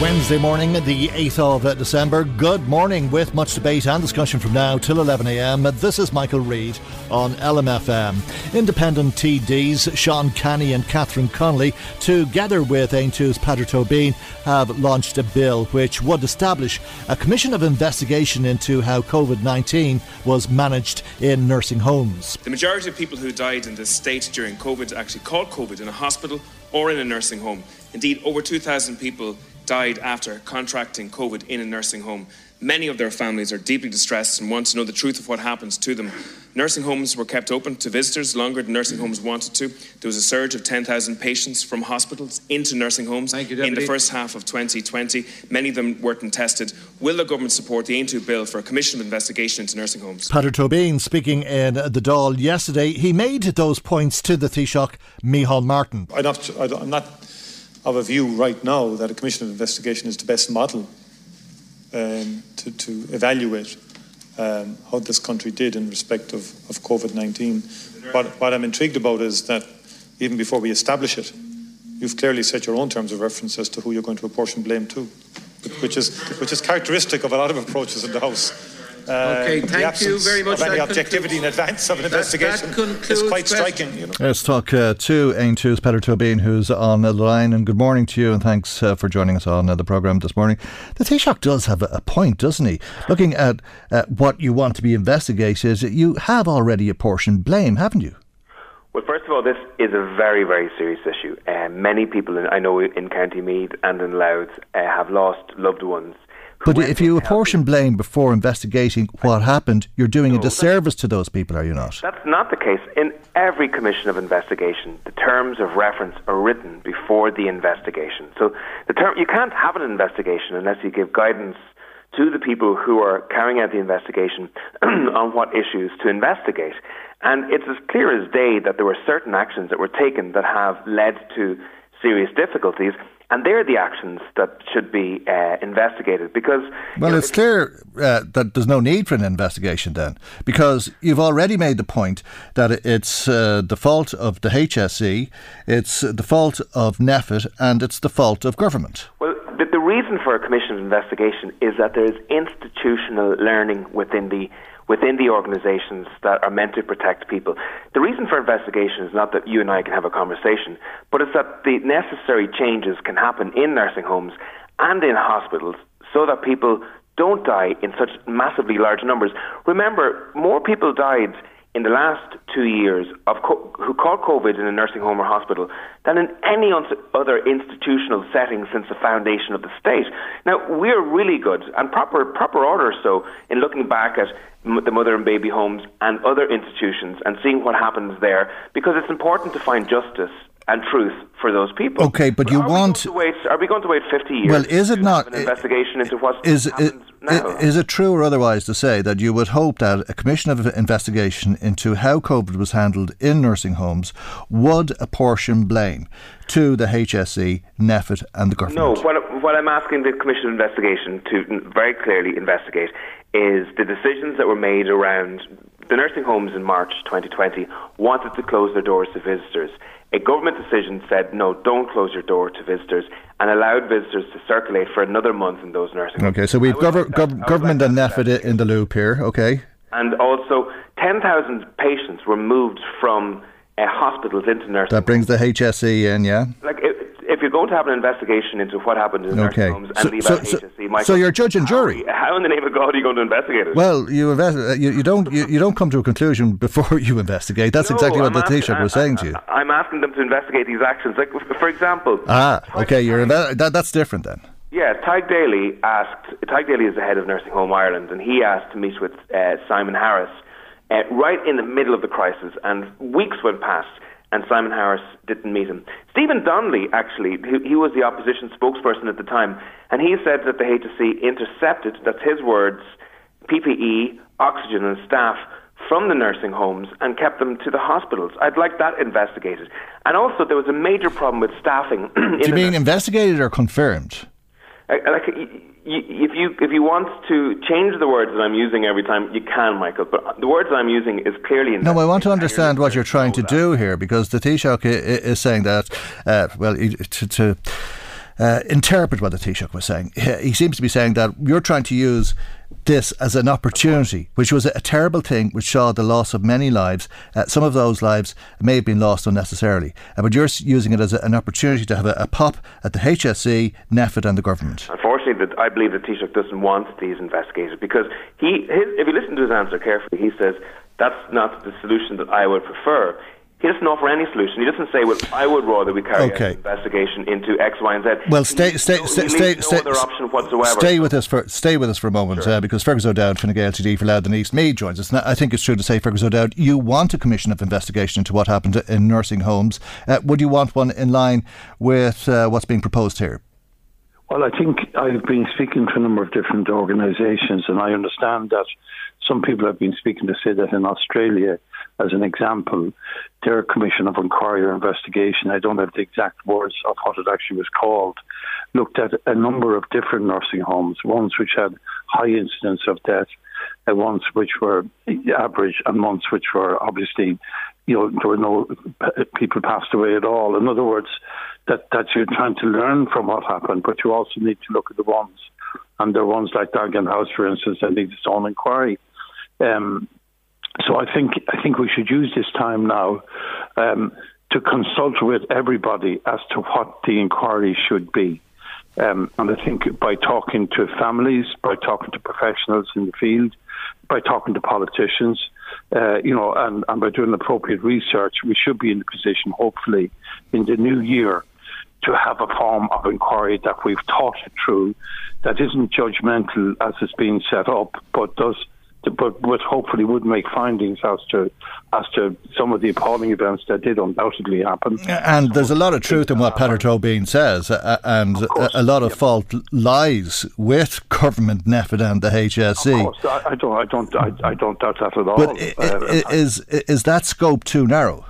Wednesday morning, the 8th of December. Good morning with much debate and discussion from now till 11am. This is Michael Reade on LMFM. Independent TDs Sean Canney and Catherine Connolly, together with Aontú's Peadar Tóibín, have launched a bill which would establish a commission of investigation into how COVID 19 was managed in nursing homes. The majority of people who died in this state during COVID actually caught COVID in a hospital or in a nursing home. Indeed, over 2,000 people died after contracting COVID in a nursing home. Many of their families are deeply distressed and want to know the truth of what happens to them. Nursing homes were kept open to visitors longer than nursing homes wanted to. There was a surge of 10,000 patients from hospitals into nursing homes you, in the first half of 2020. Many of them weren't tested. Will the government support the Aontú bill for a commission of investigation into nursing homes? Peadar Tóibín, speaking in the Dáil yesterday, he made those points to the Taoiseach, Micheál Martin. I'm not, I'm not of a view right now that a commission of investigation is the best model um, to, to, evaluate um, how this country did in respect of, of COVID 19. What, what I'm intrigued about is that even before we establish it, you've clearly set your own terms of reference as to who you're going to apportion blame to, which is, which is characteristic of a lot of approaches in the House. Uh, okay, thank you very much. Of any objectivity in advance of an investigation is quite striking. You know. Let's talk uh, to Aontú's Peadar Tóibín, who's on the line. And good morning to you, and thanks uh, for joining us on uh, the programme this morning. The Taoiseach does have a, a point, doesn't he? Looking at what you want to be investigated, you have already apportioned blame, haven't you? Well, first of all, this is a very, very serious issue. Uh, many people, in, I know, in County Meath and in Louth uh, have lost loved ones but if you apportion blame before investigating what happened, you're doing no, a disservice to those people, are you not? That's not the case. In every commission of investigation, the terms of reference are written before the investigation. So the term you can't have an investigation unless you give guidance to the people who are carrying out the investigation on what issues to investigate. And it's as clear as day that there were certain actions that were taken that have led to serious difficulties and they're the actions that should be uh, investigated because. Well, you know, it's clear uh, that there's no need for an investigation then, because you've already made the point that it's uh, the fault of the HSE, it's the fault of NPHET, and it's the fault of government. Well, the, the reason for a commission investigation is that there is institutional learning within the within the organisations that are meant to protect people. The reason for investigation is not that you and I can have a conversation, but it's that the necessary changes can happen in nursing homes and in hospitals so that people don't die in such massively large numbers. Remember, more people died in the last two years of co- who caught COVID in a nursing home or hospital than in any other institutional setting since the foundation of the state. Now we're really good and proper proper order so in looking back at m- the mother and baby homes and other institutions and seeing what happens there because it's important to find justice and truth for those people. Okay, but, but you want to wait? Are we going to wait fifty years? Well, is it not an investigation into what is now? Is it true or otherwise to say that you would hope that a commission of investigation into how COVID was handled in nursing homes would apportion blame to the HSE, NPHET, and the government? No. What, what I'm asking the commission of investigation to very clearly investigate is the decisions that were made around the nursing homes in March 2020 wanted to close their doors to visitors. A government decision said, no, don't close your door to visitors and allowed visitors to circulate for another month in those nursing homes. Okay, so we've gov- gov- government and NPHET in the loop here, okay. And also, 10,000 patients were moved from uh, hospitals into nursing That brings the HSE in, yeah? Like, if you're going to have an investigation into what happened in okay. nursing homes and so, leave so, out so, Michael, so you're judge and jury. How, how, in the name of God are you going to investigate it? Well, you invest, uh, you, you, don't you, you, don't come to a conclusion before you investigate. That's no, exactly what I'm the Taoiseach was saying to you. I'm asking them to investigate these actions. Like, for example, ah, okay, you're inve- that, that's different then. Yeah, Tadhg Daly asked. Tadhg Daly is the head of Nursing Home Ireland, and he asked to meet with uh, Simon Harris uh, right in the middle of the crisis, and weeks went past and Simon Harris didn't meet him. Stephen Donnelly, actually, he, he was the opposition spokesperson at the time, and he said that the HSE intercepted, that's his words, PPE, oxygen, and staff from the nursing homes and kept them to the hospitals. I'd like that investigated. And also, there was a major problem with staffing. Do you mean investigated or confirmed? Like, if you if you want to change the words that I'm using every time, you can, Michael. But the words I'm using is clearly. No, I want to understand what you're trying to do here because the Taoiseach is saying that. Uh, well, to. to uh, interpret what the Taoiseach was saying. He seems to be saying that you're trying to use this as an opportunity, which was a terrible thing, which saw the loss of many lives. Uh, some of those lives may have been lost unnecessarily, uh, but you're using it as a, an opportunity to have a, a, pop at the HSE, NPHET, and the government. Unfortunately, that I believe that Taoiseach doesn't want these investigated because he, his, if you listen to his answer carefully, he says that's not the solution that I would prefer. He doesn't offer any solution. He doesn't say, "Well, I would rather we carry okay. out an investigation into X, Y, and Z." Well, stay, stay, no, stay, stay, no stay, stay with us for stay with us for a moment, sure. uh, because Fergus O'Dowd, Fine Gael TD for Louth and East Meath joins us. Now, I think it's true to say, Fergus O'Dowd, you want a commission of investigation into what happened in nursing homes. Uh, would you want one in line with uh, what's being proposed here? Well, I think I've been speaking to a number of different organisations, and I understand that some people have been speaking to say that in Australia as an example, their commission of inquiry or investigation, I don't have the exact words of what it actually was called, looked at a number of different nursing homes, ones which had high incidence of death, and ones which were average, and ones which were obviously, you know, there were no people passed away at all. In other words, that, that you're trying to learn from what happened, but you also need to look at the ones, and there are ones like Dealgan House, for instance, that need its own inquiry. Um, so I think I think we should use this time now um, to consult with everybody as to what the inquiry should be. Um, and I think by talking to families, by talking to professionals in the field, by talking to politicians, uh, you know, and, and by doing appropriate research, we should be in a position, hopefully, in the new year, to have a form of inquiry that we've thought it through, that isn't judgmental as it's been set up, but does but, but hopefully would make findings as to as to some of the appalling events that did undoubtedly happen. And there's a lot of truth in what Peadar Tóibín says, uh, and a, lot of fault lies with government, NPHET, and the HSE. I, I, don't, I don't, I, I, don't doubt that at all. But uh, is is that scope too narrow?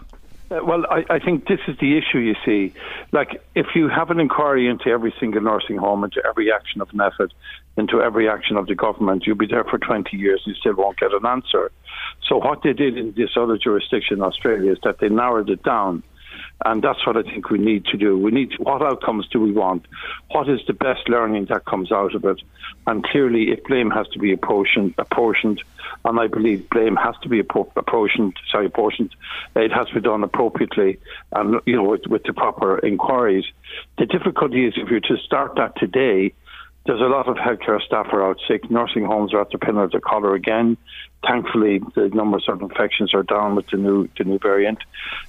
Uh, well, I, I, think this is the issue, you see. Like, if you have an inquiry into every single nursing home, into every action of NPHET, into every action of the government, you'll be there for 20 years and you still won't get an answer. So, what they did in this other jurisdiction Australia is that they narrowed it down and that's what I think we need to do. We need to, what outcomes do we want? What is the best learning that comes out of it? And clearly, if blame has to be apportioned, apportioned and I believe blame has to be apportioned, sorry, apportioned, it has to be done appropriately and you know with, with the proper inquiries. The difficulty is if you're to start that today, there's a lot of healthcare staff are out sick. Nursing homes are at the pin of the collar again. Thankfully, the numbers of infections are down with the new the new variant.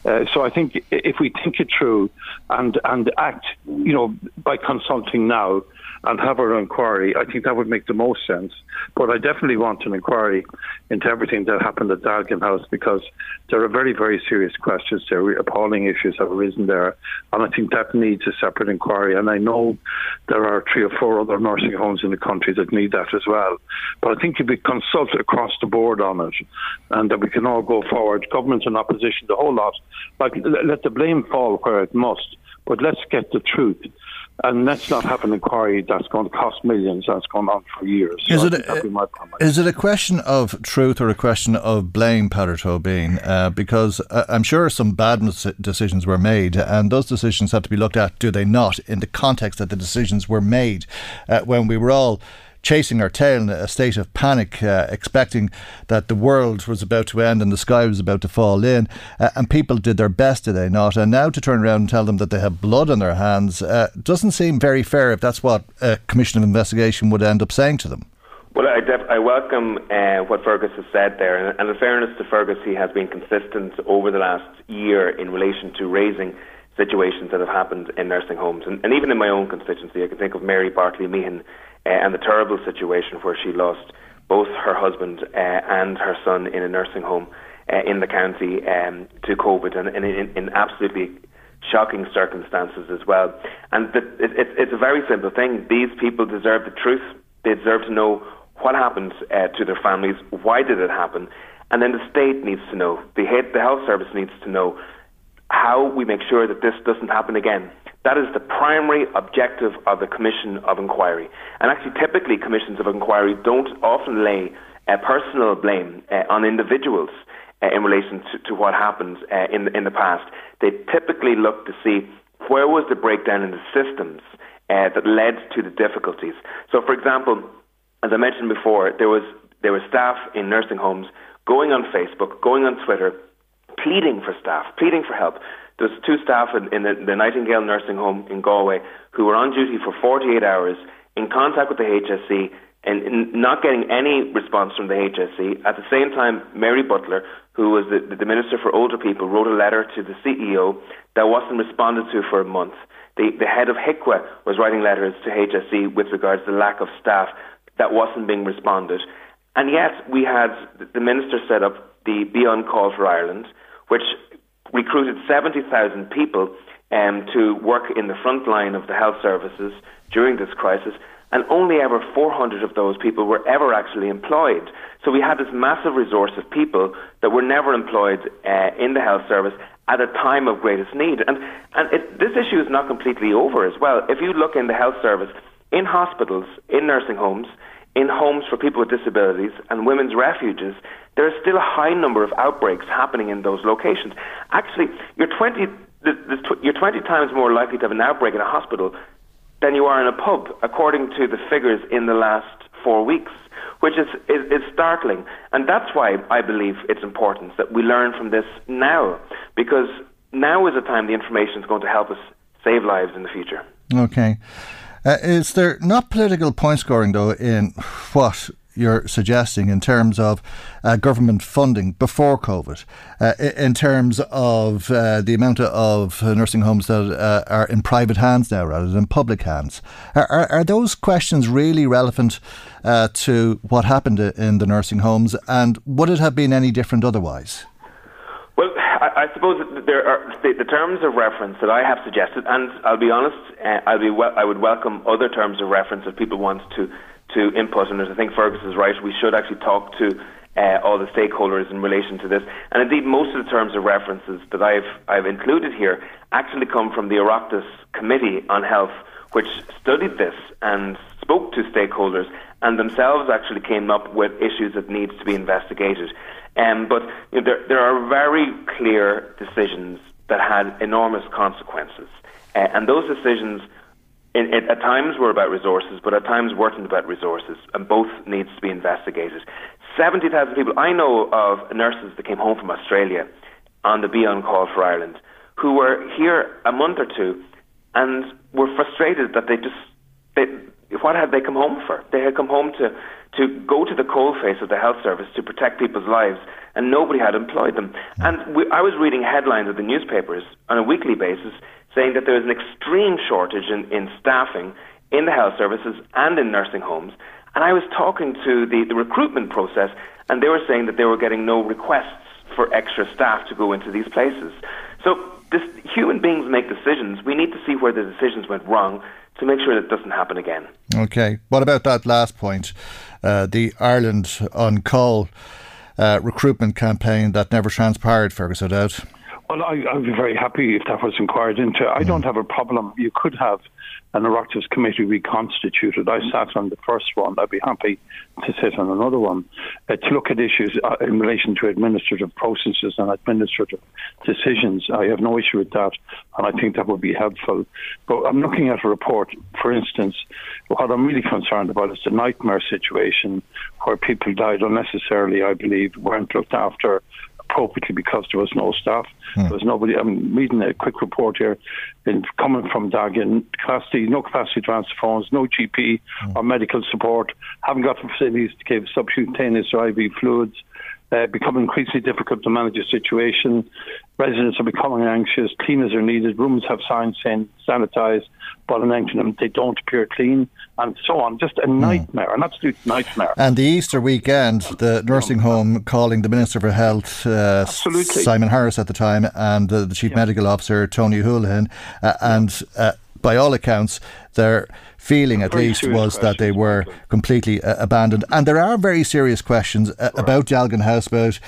Uh, so I think if we think it through and and act, you know, by consulting now, and have our inquiry, I think that would make the most sense. But I definitely want an inquiry into everything that happened at Dealgan House because there are very, very serious questions there. Appalling issues have arisen there. And I think that needs a separate inquiry. And I know there are three or four other nursing homes in the country that need that as well. But I think if we consult across the board on it and that we can all go forward, government and opposition, the whole lot, like let the blame fall where it must. But let's get the truth and let's not have an inquiry that's going to cost millions. That's going on for years. Is, so it, a, is it a question of truth or a question of blame, Peadar Tóibín? Uh, because uh, I'm sure some bad decisions were made, and those decisions have to be looked at, do they not, in the context that the decisions were made uh, when we were all chasing our tail in a state of panic, uh, expecting that the world was about to end and the sky was about to fall in. Uh, and people did their best, did they not? And now to turn around and tell them that they have blood on their hands uh, doesn't seem very fair if that's what a commission of investigation would end up saying to them. Well, I, def- I welcome uh, what Fergus has said there, and, and in fairness to Fergus, he has been consistent over the last year in relation to raising situations that have happened in nursing homes, and, and even in my own constituency, I can think of Mary Bartley Meehan and the terrible situation where she lost both her husband uh, and her son in a nursing home uh, in the county um, to COVID, and, and in, in, absolutely shocking circumstances as well. And the, it, it, it's a very simple thing. These people deserve the truth. They deserve to know what happened uh, to their families, why did it happen, and then the state needs to know. The health service needs to know how we make sure that this doesn't happen again. That is the primary objective of the Commission of Inquiry. And actually, typically, commissions of inquiry don't often lay uh, personal blame uh, on individuals uh, in relation to, to what happened uh, in, the, in the past. They typically look to see where was the breakdown in the systems uh, that led to the difficulties. So, for example, as I mentioned before, there was there were staff in nursing homes going on Facebook, going on Twitter, pleading for staff, pleading for help. There was two staff in, the, the Nightingale nursing home in Galway who were on duty for 48 hours in contact with the HSE and not getting any response from the HSE. At the same time, Mary Butler, who was the, the Minister for Older People, wrote a letter to the CEO that wasn't responded to for a month. The, the head of HIQA was writing letters to HSE with regards to the lack of staff that wasn't being responded. And yet, we had the Minister set up the Be On Call for Ireland, which recruited 70,000 people um, to work in the front line of the health services during this crisis, and only ever 400 of those people were ever actually employed. So we had this massive resource of people that were never employed uh, in the health service at a time of greatest need. And, and it, this issue is not completely over as well. If you look in the health service, in hospitals, in nursing homes, in homes for people with disabilities and women's refuges, there is still a high number of outbreaks happening in those locations. Actually, you're 20, you're 20 times more likely to have an outbreak in a hospital than you are in a pub, according to the figures in the last four weeks, which is, is, is startling. And that's why I believe it's important that we learn from this now, because now is the time the information is going to help us save lives in the future. Okay. Uh, is there not political point scoring, though, in what you're suggesting in terms of uh, government funding before COVID, uh, in terms of uh, the amount of nursing homes that uh, are in private hands now rather than public hands. Are, are, are those questions really relevant uh, to what happened in the nursing homes, and would it have been any different otherwise? I, suppose there are the, the, terms of reference that I have suggested, and I'll be honest, uh, I'll be I would welcome other terms of reference if people want to to input. And I think Fergus is right. We should actually talk to uh, all the stakeholders in relation to this. And indeed, most of the terms of references that I've I've included here actually come from the Oireachtas Committee on Health, which studied this and spoke to stakeholders, and themselves actually came up with issues that needs to be investigated. Um, but you know, there there are very clear decisions that had enormous consequences, uh, and those decisions in, at times were about resources, but at times weren't about resources, and both needs to be investigated. 70,000 people. I know of nurses that came home from Australia on the Be On Call for Ireland who were here a month or two and were frustrated that they just, they, what had they come home for? They had come home to, to go to the coalface of the health service to protect people's lives, and nobody had employed them. And we, I was reading headlines of the newspapers on a weekly basis saying that there is an extreme shortage in, in staffing in the health services and in nursing homes. And I was talking to the, the recruitment process, and they were saying that they were getting no requests for extra staff to go into these places. So this, human beings make decisions. We need to see where the decisions went wrong to make sure that it doesn't happen again. Okay. What about that last point? Uh, the Ireland on call uh, recruitment campaign that never transpired, Fergus O'Dowd. Well, I, would be very happy if that was inquired into. I don't mm. have a problem. You could have and the Oireachtas Committee reconstituted. I sat on the first one. I'd be happy to sit on another one uh, to look at issues uh, in relation to administrative processes and administrative decisions. I have no issue with that, and I think that would be helpful. But I'm looking at a report, for instance, what I'm really concerned about is the nightmare situation where people died unnecessarily, I believe, weren't looked after appropriately because there was no staff. Hmm. There was nobody. I'm reading a quick report here in, coming from Dealgan. Capacity, no capacity transfer phones, no GP hmm. or medical support. Haven't got the facilities to give subcutaneous or IV fluids uh, becoming increasingly difficult to manage the situation. Residents are becoming anxious. Cleaners are needed. Rooms have signs saying sanitize, but in them they don't appear clean, and so on. Just a hmm. nightmare, mm. an absolute nightmare. And the Easter weekend, the nursing home calling the Minister for Health, uh, Simon Harris at the time, and uh, the Chief yeah. Medical Officer Tony Holohan, uh, and uh, by all accounts, their feeling at least was that they were completely uh, abandoned. And there are very serious questions uh, about Dealgan House, about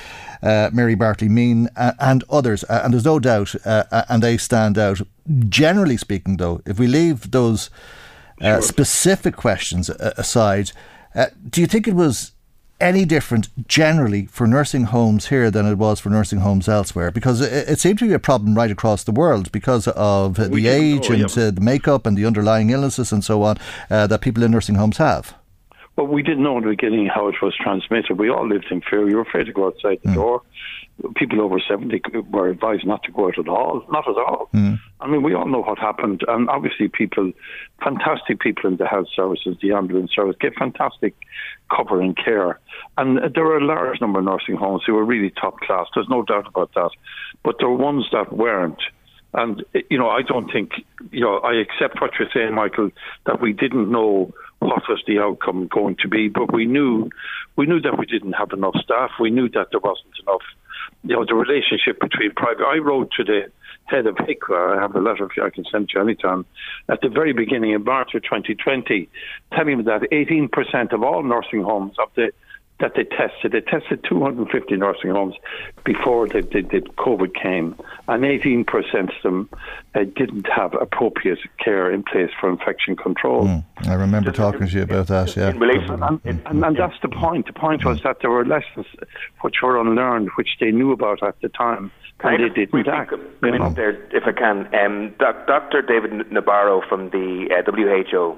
uh, Mary Bartley Meehan, uh, and others. Uh, and there's no doubt, uh, and they stand out. Generally speaking, though, if we leave those sure. specific questions aside, do you think it was any different generally for nursing homes here than it was for nursing homes elsewhere? Because it, it seemed to be a problem right across the world because of we the age know, and yeah. uh, the makeup and the underlying illnesses and so on uh, that people in nursing homes have. Well, we didn't know in the beginning how it was transmitted. We all lived in fear. You were afraid to go outside the mm. door people over 70 were advised not to go out at all. Not at all. Mm. I mean, we all know what happened. And obviously, people, fantastic people in the health services, the ambulance service, get fantastic cover and care. And there are a large number of nursing homes who are really top class. There's no doubt about that. But there are ones that weren't. And, you know, I don't think, you know, I accept what you're saying, Michael, that we didn't know what was the outcome going to be, but we knew, we knew that we didn't have enough staff. We knew that there wasn't enough you know, the relationship between private. I wrote to the head of HIQA, I have a letter I can send you anytime, at the very beginning in March of 2020, telling me that 18% of all nursing homes of the that they tested. They tested 250 nursing homes before the, the, the COVID came, and 18% of them uh, didn't have appropriate care in place for infection control. Mm, I remember Just talking to you about that, yeah. And, and, and, and, that's the point. The point was that there were lessons which were unlearned, which they knew about at the time. And they didn't act. There, if I can, um, Dr. David Nabarro from the uh, WHO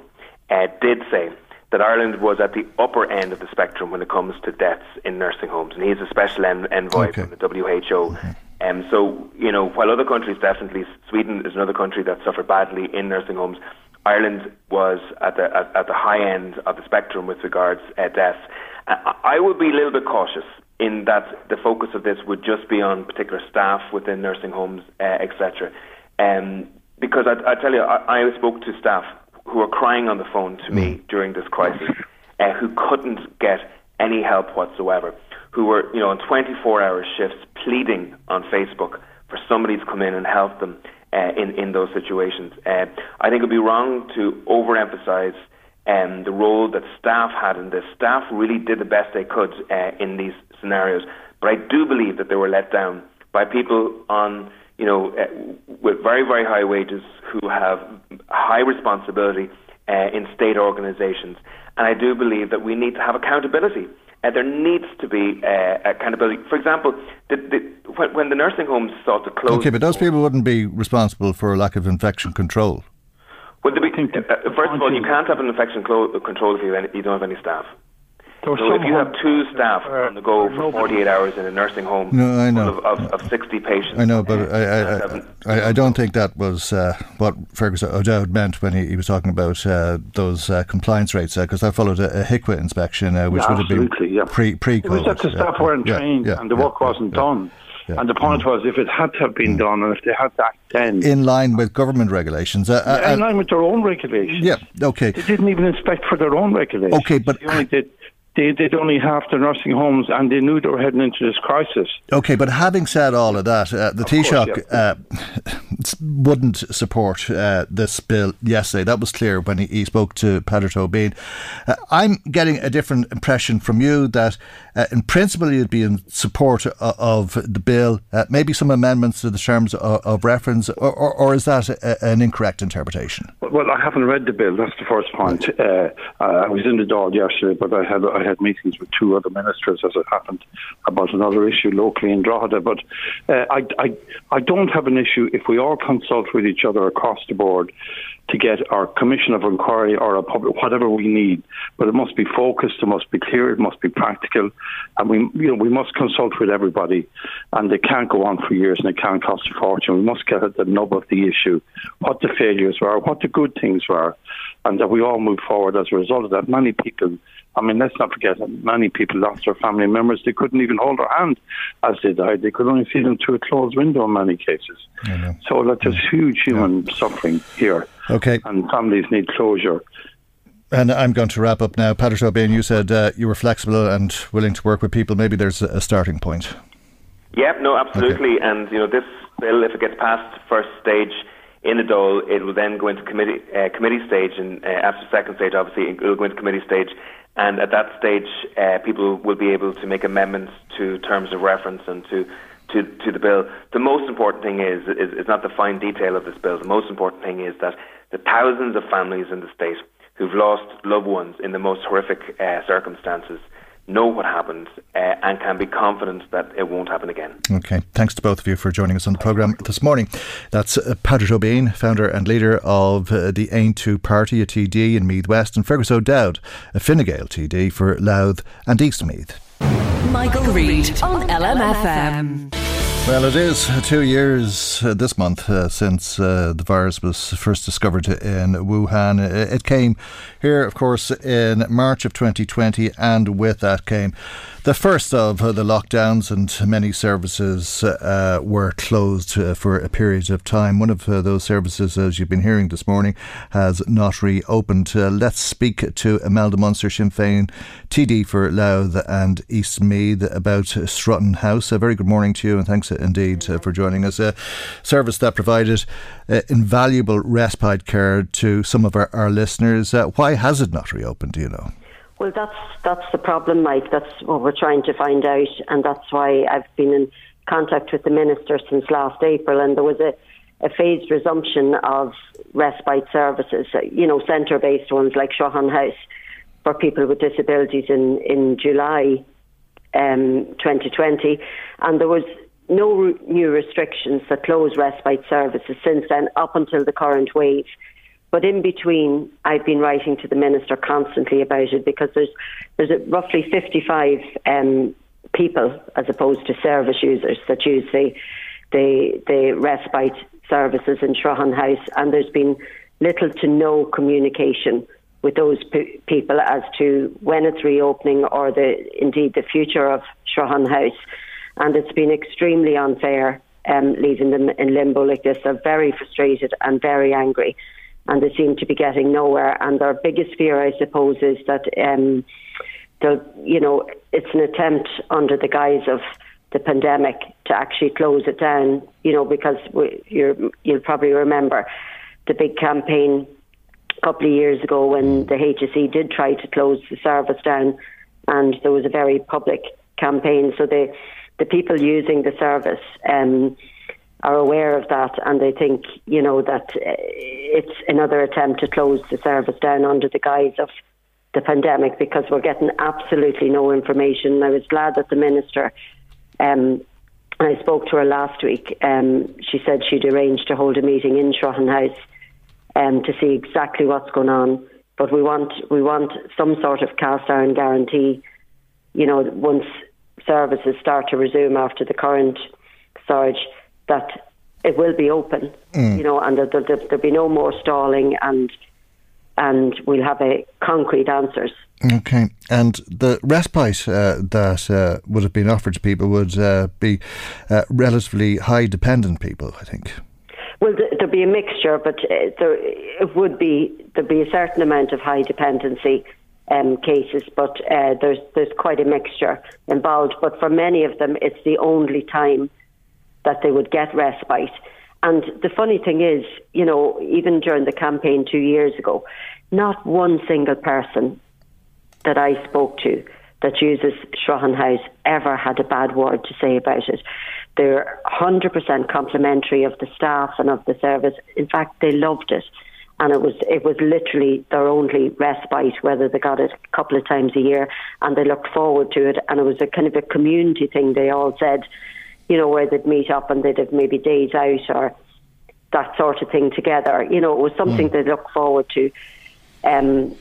uh, did say that Ireland was at the upper end of the spectrum when it comes to deaths in nursing homes, and he's a special en- envoy okay. from the WHO. Mm-hmm. Um, so, you know, while other countries definitely, Sweden is another country that suffered badly in nursing homes, Ireland was at the at, at the high end of the spectrum with regards uh, deaths. Uh, I would be a little bit cautious in that the focus of this would just be on particular staff within nursing homes, uh, etc. Um, because I, I tell you, I, I spoke to staff who were crying on the phone to me mm. during this crisis, uh, who couldn't get any help whatsoever, who were, you know, on 24-hour shifts pleading on Facebook for somebody to come in and help them uh, in in those situations. Uh, I think it would be wrong to overemphasize um, the role that staff had in this. Staff really did the best they could uh, in these scenarios, but I do believe that they were let down by people on you know, uh, with very, very high wages who have high responsibility uh, in state organisations. And I do believe that we need to have accountability. Uh, there needs to be uh, accountability. For example, the, the, when, when, the nursing homes sought to close. Okay, but those people wouldn't be responsible for a lack of infection control. Well, be, uh, first of all, you can't have an infection control if you, you don't have any staff. So if you have two staff on the go for 48 hours in a nursing home no, I know. Of, of, of 60 patients. I know, but I, I, I, I, don't think that was uh, what Fergus O'Dowd meant when he, he was talking about uh, those uh, compliance rates, because uh, I followed a, a HIQA inspection, uh, which yeah, would have been yeah. pre pre It was that the staff weren't yeah, trained and the work wasn't done. Yeah. And the point mm. was, if it had to have been mm. done, and if they had that then in line with government regulations, uh, uh, in line with their own regulations. Yeah, okay. They didn't even inspect for their own regulations. Okay, but they only did they, they'd only half the nursing homes and they knew they were heading into this crisis. Okay, but having said all of that, uh, the Taoiseach yeah. uh, wouldn't support uh, this bill yesterday. That was clear when he, he spoke to Peadar Tóibín. Uh, I'm getting a different impression from you that uh, in principle you'd be in support of, of the bill, uh, maybe some amendments to the terms of, of reference, or, or, or, is that a, an incorrect interpretation? Well, I haven't read the bill. That's the first point. I was in the Dáil yesterday, but I had I had meetings with two other ministers, as it happened, about another issue locally in Drogheda. But uh, I, I, I don't have an issue if we all consult with each other across the board to get our commission of inquiry or a public whatever we need. But it must be focused, it must be clear, it must be practical, and we you know we must consult with everybody. And it can't go on for years, and it can't cost a fortune. We must get at the nub of the issue, what the failures were, what the good things were, and that we all move forward as a result of that. Many people I mean, let's not forget that many people lost their family members. They couldn't even hold their hand as they died. They could only see them through a closed window in many cases. So like, there's huge human yeah. suffering here. Okay. And families need closure. And I'm going to wrap up now. Peadar Tóibín, you said uh, you were flexible and willing to work with people. Maybe there's a starting point. Yeah, no, absolutely. Okay. And, you know, this bill, if it gets past first stage, in the Dáil, it will then go into committee uh, committee stage, and uh, after second stage, obviously, it will go into committee stage. And at that stage, uh, people will be able to make amendments to terms of reference and to, to, to the bill. The most important thing is, is, is not the fine detail of this bill. The most important thing is that the thousands of families in the state who've lost loved ones in the most horrific uh, circumstances know what happened uh, and can be confident that it won't happen again. Okay, thanks to both of you for joining us on the programme this morning. That's uh, Peadar Tóibín, founder and leader of uh, the Aontú Party, a TD in Meath West, and Fergus O'Dowd, a Fine Gael TD for Louth and East Meath. Michael, Michael Reade on LMFM. Well, it is two years uh, this month uh, since uh, the virus was first discovered in Wuhan. It came here, of course, in March of 2020, and with that came the first of the lockdowns, and many services uh, were closed uh, for a period of time. One of uh, those services, as you've been hearing this morning, has not reopened. Uh, let's speak to Imelda Munster, Sinn Féin TD for Louth and East Meath about Strutton House. A very good morning to you, and thanks indeed uh, for joining us. A service that provided uh, invaluable respite care to some of our, our listeners. why has it not reopened? Do you know? Well, that's that's the problem, Mike. That's what we're trying to find out, and that's why I've been in contact with the minister since last April. And there was a, a phased resumption of respite services, you know, centre-based ones like Shrutton House for people with disabilities in in July um, 2020, and there was no new restrictions that closed respite services since then, up until the current wave. But in between, I've been writing to the minister constantly about it because there's there's roughly 55 um, people, as opposed to service users, that use the the, the respite services in Shrutton House, and there's been little to no communication with those p- people as to when it's reopening or the indeed the future of Shrutton House. And it's been extremely unfair um, leaving them in limbo like this. They're very frustrated and very angry and they seem to be getting nowhere. And their biggest fear, I suppose, is that um, you know it's an attempt under the guise of the pandemic to actually close it down. You know, because we, you'll probably remember the big campaign a couple of years ago when the HSE did try to close the service down, and there was a very public campaign. So the the people using the service. Um, are aware of that and they think, you know, that uh, it's another attempt to close the service down under the guise of the pandemic because we're getting absolutely no information. I was glad that the minister, um, I spoke to her last week, um, she said she'd arranged to hold a meeting in Shrutton House um, to see exactly what's going on. But we want we want some sort of cast iron guarantee. You know, once services start to resume after the current surge, that it will be open, mm. you know, and that there'll, there'll be no more stalling and and we'll have a concrete answers. Okay, and the respite uh, that uh, would have been offered to people would uh, be uh, relatively high dependent people, I think. Well, there'd be a mixture, but uh, there it would be there'd be a certain amount of high dependency um, cases, but uh, there's there's quite a mixture involved. But for many of them, it's the only time that they would get respite. And the funny thing is, you know, even during the campaign two years ago, not one single person that I spoke to that uses Shrutton House ever had a bad word to say about it. They're 100% complimentary of the staff and of the service. In fact, they loved it. And it was it was literally their only respite, whether they got it a couple of times a year, and they looked forward to it. And it was a kind of a community thing. They all said, you know, where they'd meet up and they'd have maybe days out or that sort of thing together. You know, it was something mm. they look forward to. Um,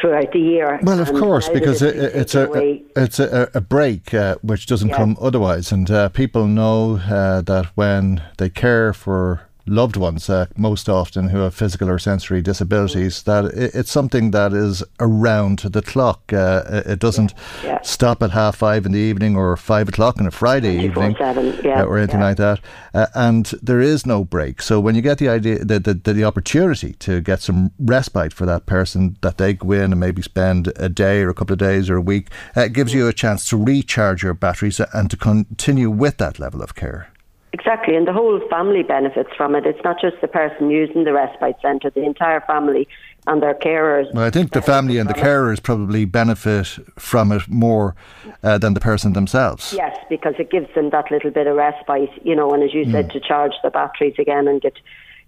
throughout the year. Well, of course, because it, it's a away. it's a, a break uh, which doesn't yeah. come otherwise, and uh, people know uh, that when they care for loved ones, uh, most often who have physical or sensory disabilities, that it, it's something that is around the clock. Uh, it doesn't yeah, yeah. stop at half five in the evening or five o'clock on a Friday evening yeah, uh, or anything like that. Uh, and there is no break. So when you get the idea, the, the, the, opportunity to get some respite for that person, that they go in and maybe spend a day or a couple of days or a week, uh, it gives you a chance to recharge your batteries and to continue with that level of care. Exactly, and the whole family benefits from it. It's not just the person using the respite centre, the entire family and their carers. Well, I think the family and the carers probably benefit from it more uh, than the person themselves. Yes, because it gives them that little bit of respite, you know, and as you mm. said, to charge the batteries again and get,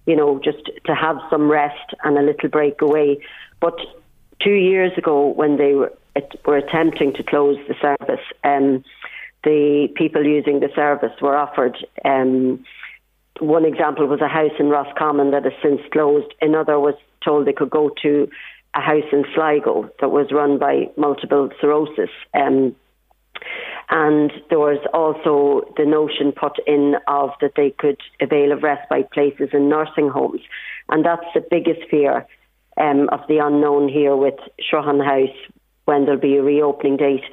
you know, just to have some rest and a little break away. But two years ago, when they were, were attempting to close the service, um, the people using the service were offered. Um, one example was a house in Roscommon that has since closed. Another was told they could go to a house in Sligo that was run by multiple sclerosis. Um, and there was also the notion put in of that they could avail of respite places in nursing homes. And that's the biggest fear um, of the unknown here with Shrutton House when there'll be a reopening date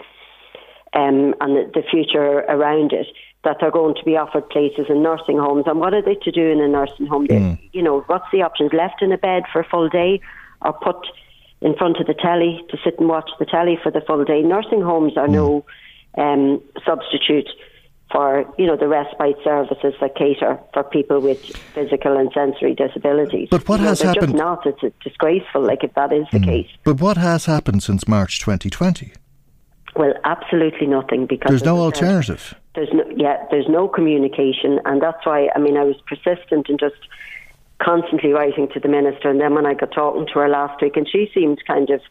um, and the, future around it that they're going to be offered places in nursing homes. And what are they to do in a nursing home? Mm. You know, what's the options? Left in a bed for a full day or put in front of the telly to sit and watch the telly for the full day? Nursing homes are mm. no um, substitute for, you know, the respite services that cater for people with physical and sensory disabilities. But what you has know, happened? Just not. It's disgraceful, like, if that is the mm. case. But what has happened since March 2020? Well, absolutely nothing because there's no alternative. There's no, yeah, there's no communication, and that's why I mean I was persistent and just constantly writing to the minister. And then when I got talking to her last week, and she seemed kind of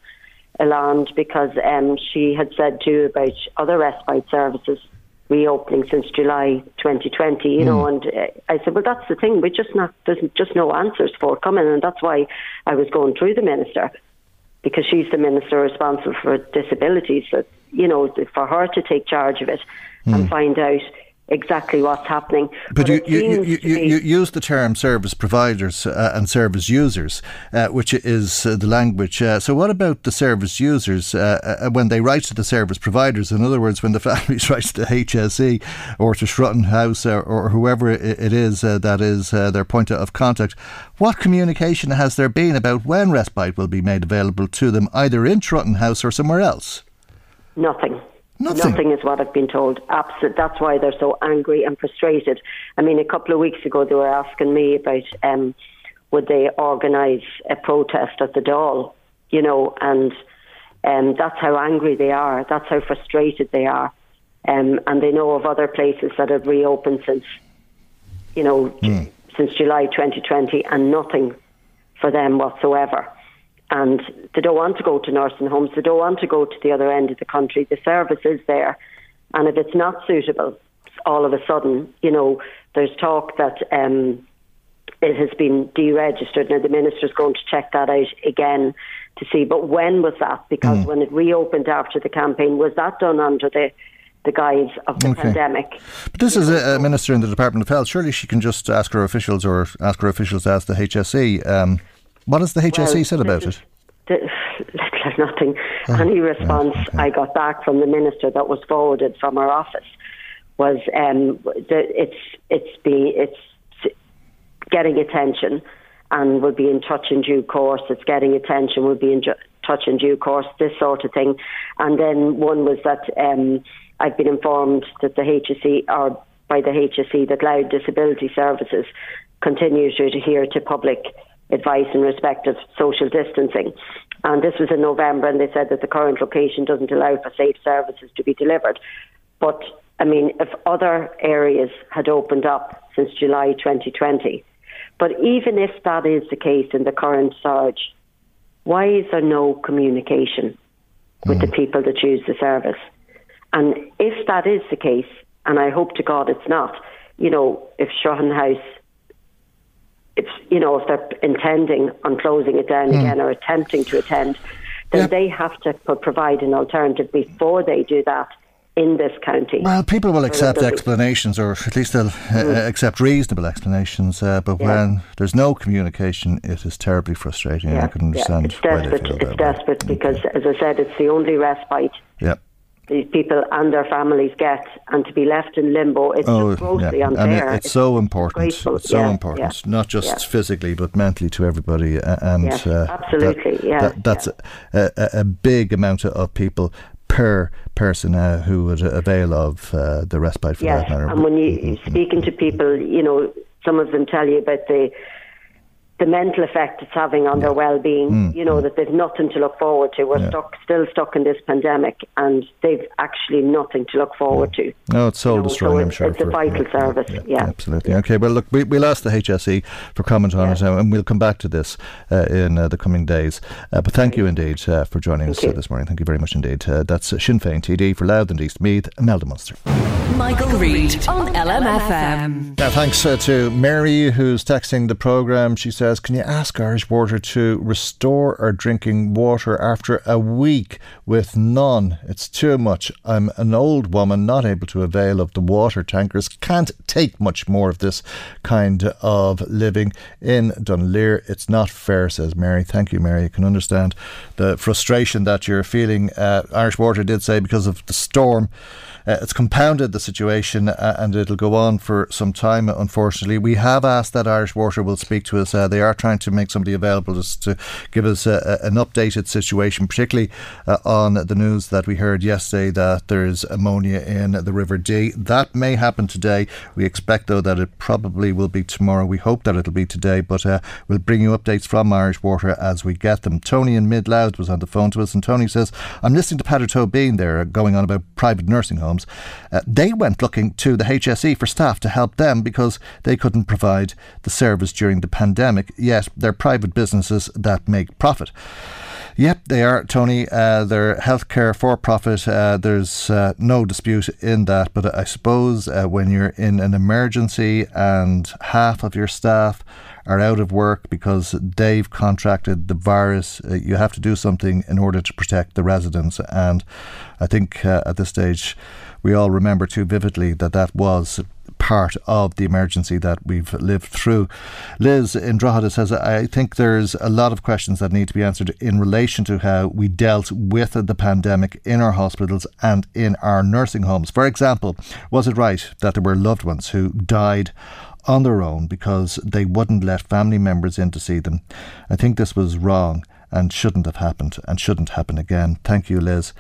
alarmed because um, she had said too about other respite services reopening since July 2020. You mm. know, hmm. and uh, I said, well, that's the thing. We just not there's just no answers forthcoming, and that's why I was going through the minister because she's the minister responsible for disabilities. That you know, for her to take charge of it mm. and hmm. find out exactly what's happening. But, but you, you, you, you, you, use the term service providers uh, and service users, uh, which is uh, the language. Uh, so, what about the service users uh, uh, when they write to the service providers? In other words, when the families write to HSE or to Shrutton House or, or whoever it is that is their point of contact, what communication has there been about when respite will be made available to them, either in Shrutton House or somewhere else? Nothing. Nothing. Nothing is what I've been told. Absolute. That's why they're so angry and frustrated. I mean, a couple of weeks ago they were asking me about um, would they organise a protest at the Dáil, you know, and um, that's how angry they are. That's how frustrated they are. Um, and they know of other places that have reopened since, you know, mm. since July 2020, and nothing for them whatsoever and they don't want to go to nursing homes. They don't want to go to the other end of the country. The service is there, and if it's not suitable, all of a sudden, you know, there's talk that um, it has been deregistered. Now the minister's going to check that out again to see. But when was that? Because mm. when it reopened after the campaign, was that done under the the guise of the okay. pandemic. But this is a, a, minister in the Department of Health. Surely she can just ask her officials or ask her officials to ask the HSE. Um, what has the HSE well, said about it? Little nothing. Oh, Any response okay. I got back from the minister that was forwarded from our office was um, that it's it's be it's getting attention and will be in touch in due course. It's getting attention. Will be in ju- touch in due course, this sort of thing. And then one was that um, I've been informed that the HSE or by the HSE that Louth Disability Services continue to adhere to public advice in respect of social distancing. And this was in November, and they said that the current location doesn't allow for safe services to be delivered. But I mean, if other areas had opened up since July 2020, but even if that is the case in the current surge, why is there no communication with mm. the people that use the service? And if that is the case, and I hope to God it's not, you know, if Shrutton House if you know if they're intending on closing it down mm. again or attempting to attend, then yep. they have to provide an alternative before they do that in this county. Well, people will accept explanations, or at least they'll uh, mm. accept reasonable explanations. Uh, but yeah. when there's no communication, it is terribly frustrating. Yeah. I can understand. Yeah. It's desperate. It's desperate because, okay. as I said, it's the only respite. Yep these people and their families get, and to be left in limbo, it's oh, grossly yeah. unfair. And it, it's, it's, so important. It's so yeah, important, yeah, not just physically but mentally to everybody. And uh, absolutely, that, yeah. That, that's a, a, a, big amount of people per person uh, who would avail of uh, the respite for yes, that matter. And when you mm-hmm. speaking to people, you know, some of them tell you about the the mental effect it's having on yeah. their well-being. Mm. You know mm. that they've nothing to look forward to. We're yeah. stuck, still stuck in this pandemic, and they've actually nothing to look forward yeah. to. No, it's soul destroying. So I'm sure it's a vital service. Yeah, absolutely. Okay, well, look, we, we'll ask the HSE for comment on it, and we'll come back to this uh, in uh, the coming days. Uh, but thank you indeed uh, for joining thank us uh, this morning. Thank you very much indeed. Uh, that's Sinn Féin TD for Louth and East Meath, Imelda Munster. Michael Reade on LMFM. Now, thanks to Mary who's texting the programme. She says says, Can you ask Irish Water to restore our drinking water after a week with none? It's too much. I'm an old woman, not able to avail of the water tankers. Can't take much more of this kind of living in Dunleer. It's not fair, says Mary. Thank you, Mary. You can understand the frustration that you're feeling. Uh, Irish Water did say because of the storm. Uh, it's compounded the situation uh, and it'll go on for some time, unfortunately. We have asked that Irish Water will speak to us. Uh, they are trying to make somebody available just to give us a, a, an updated situation, particularly uh, on the news that we heard yesterday that there's ammonia in the River Dee. That may happen today. We expect, though, that it probably will be tomorrow. We hope that it'll be today, but uh, we'll bring you updates from Irish Water as we get them. Tony in Mid Louth was on the phone to us, and Tony says, I'm listening to Peadar Tóibín there going on about private nursing homes uh, they went looking to the HSE for staff to help them because they couldn't provide the service during the pandemic, yet they're private businesses that make profit. Yep, they are, Tony. Uh, they're healthcare for profit. Uh, there's uh, no dispute in that. But I suppose uh, when you're in an emergency and half of your staff are out of work because they've contracted the virus, uh, you have to do something in order to protect the residents. And I think uh, at this stage, we all remember too vividly that that was part of the emergency that we've lived through. Liz in Drogheda says, I think there's a lot of questions that need to be answered in relation to how we dealt with the pandemic in our hospitals and in our nursing homes. For example, was it right that there were loved ones who died on their own because they wouldn't let family members in to see them? I think this was wrong and shouldn't have happened and shouldn't happen again. Thank you, Liz.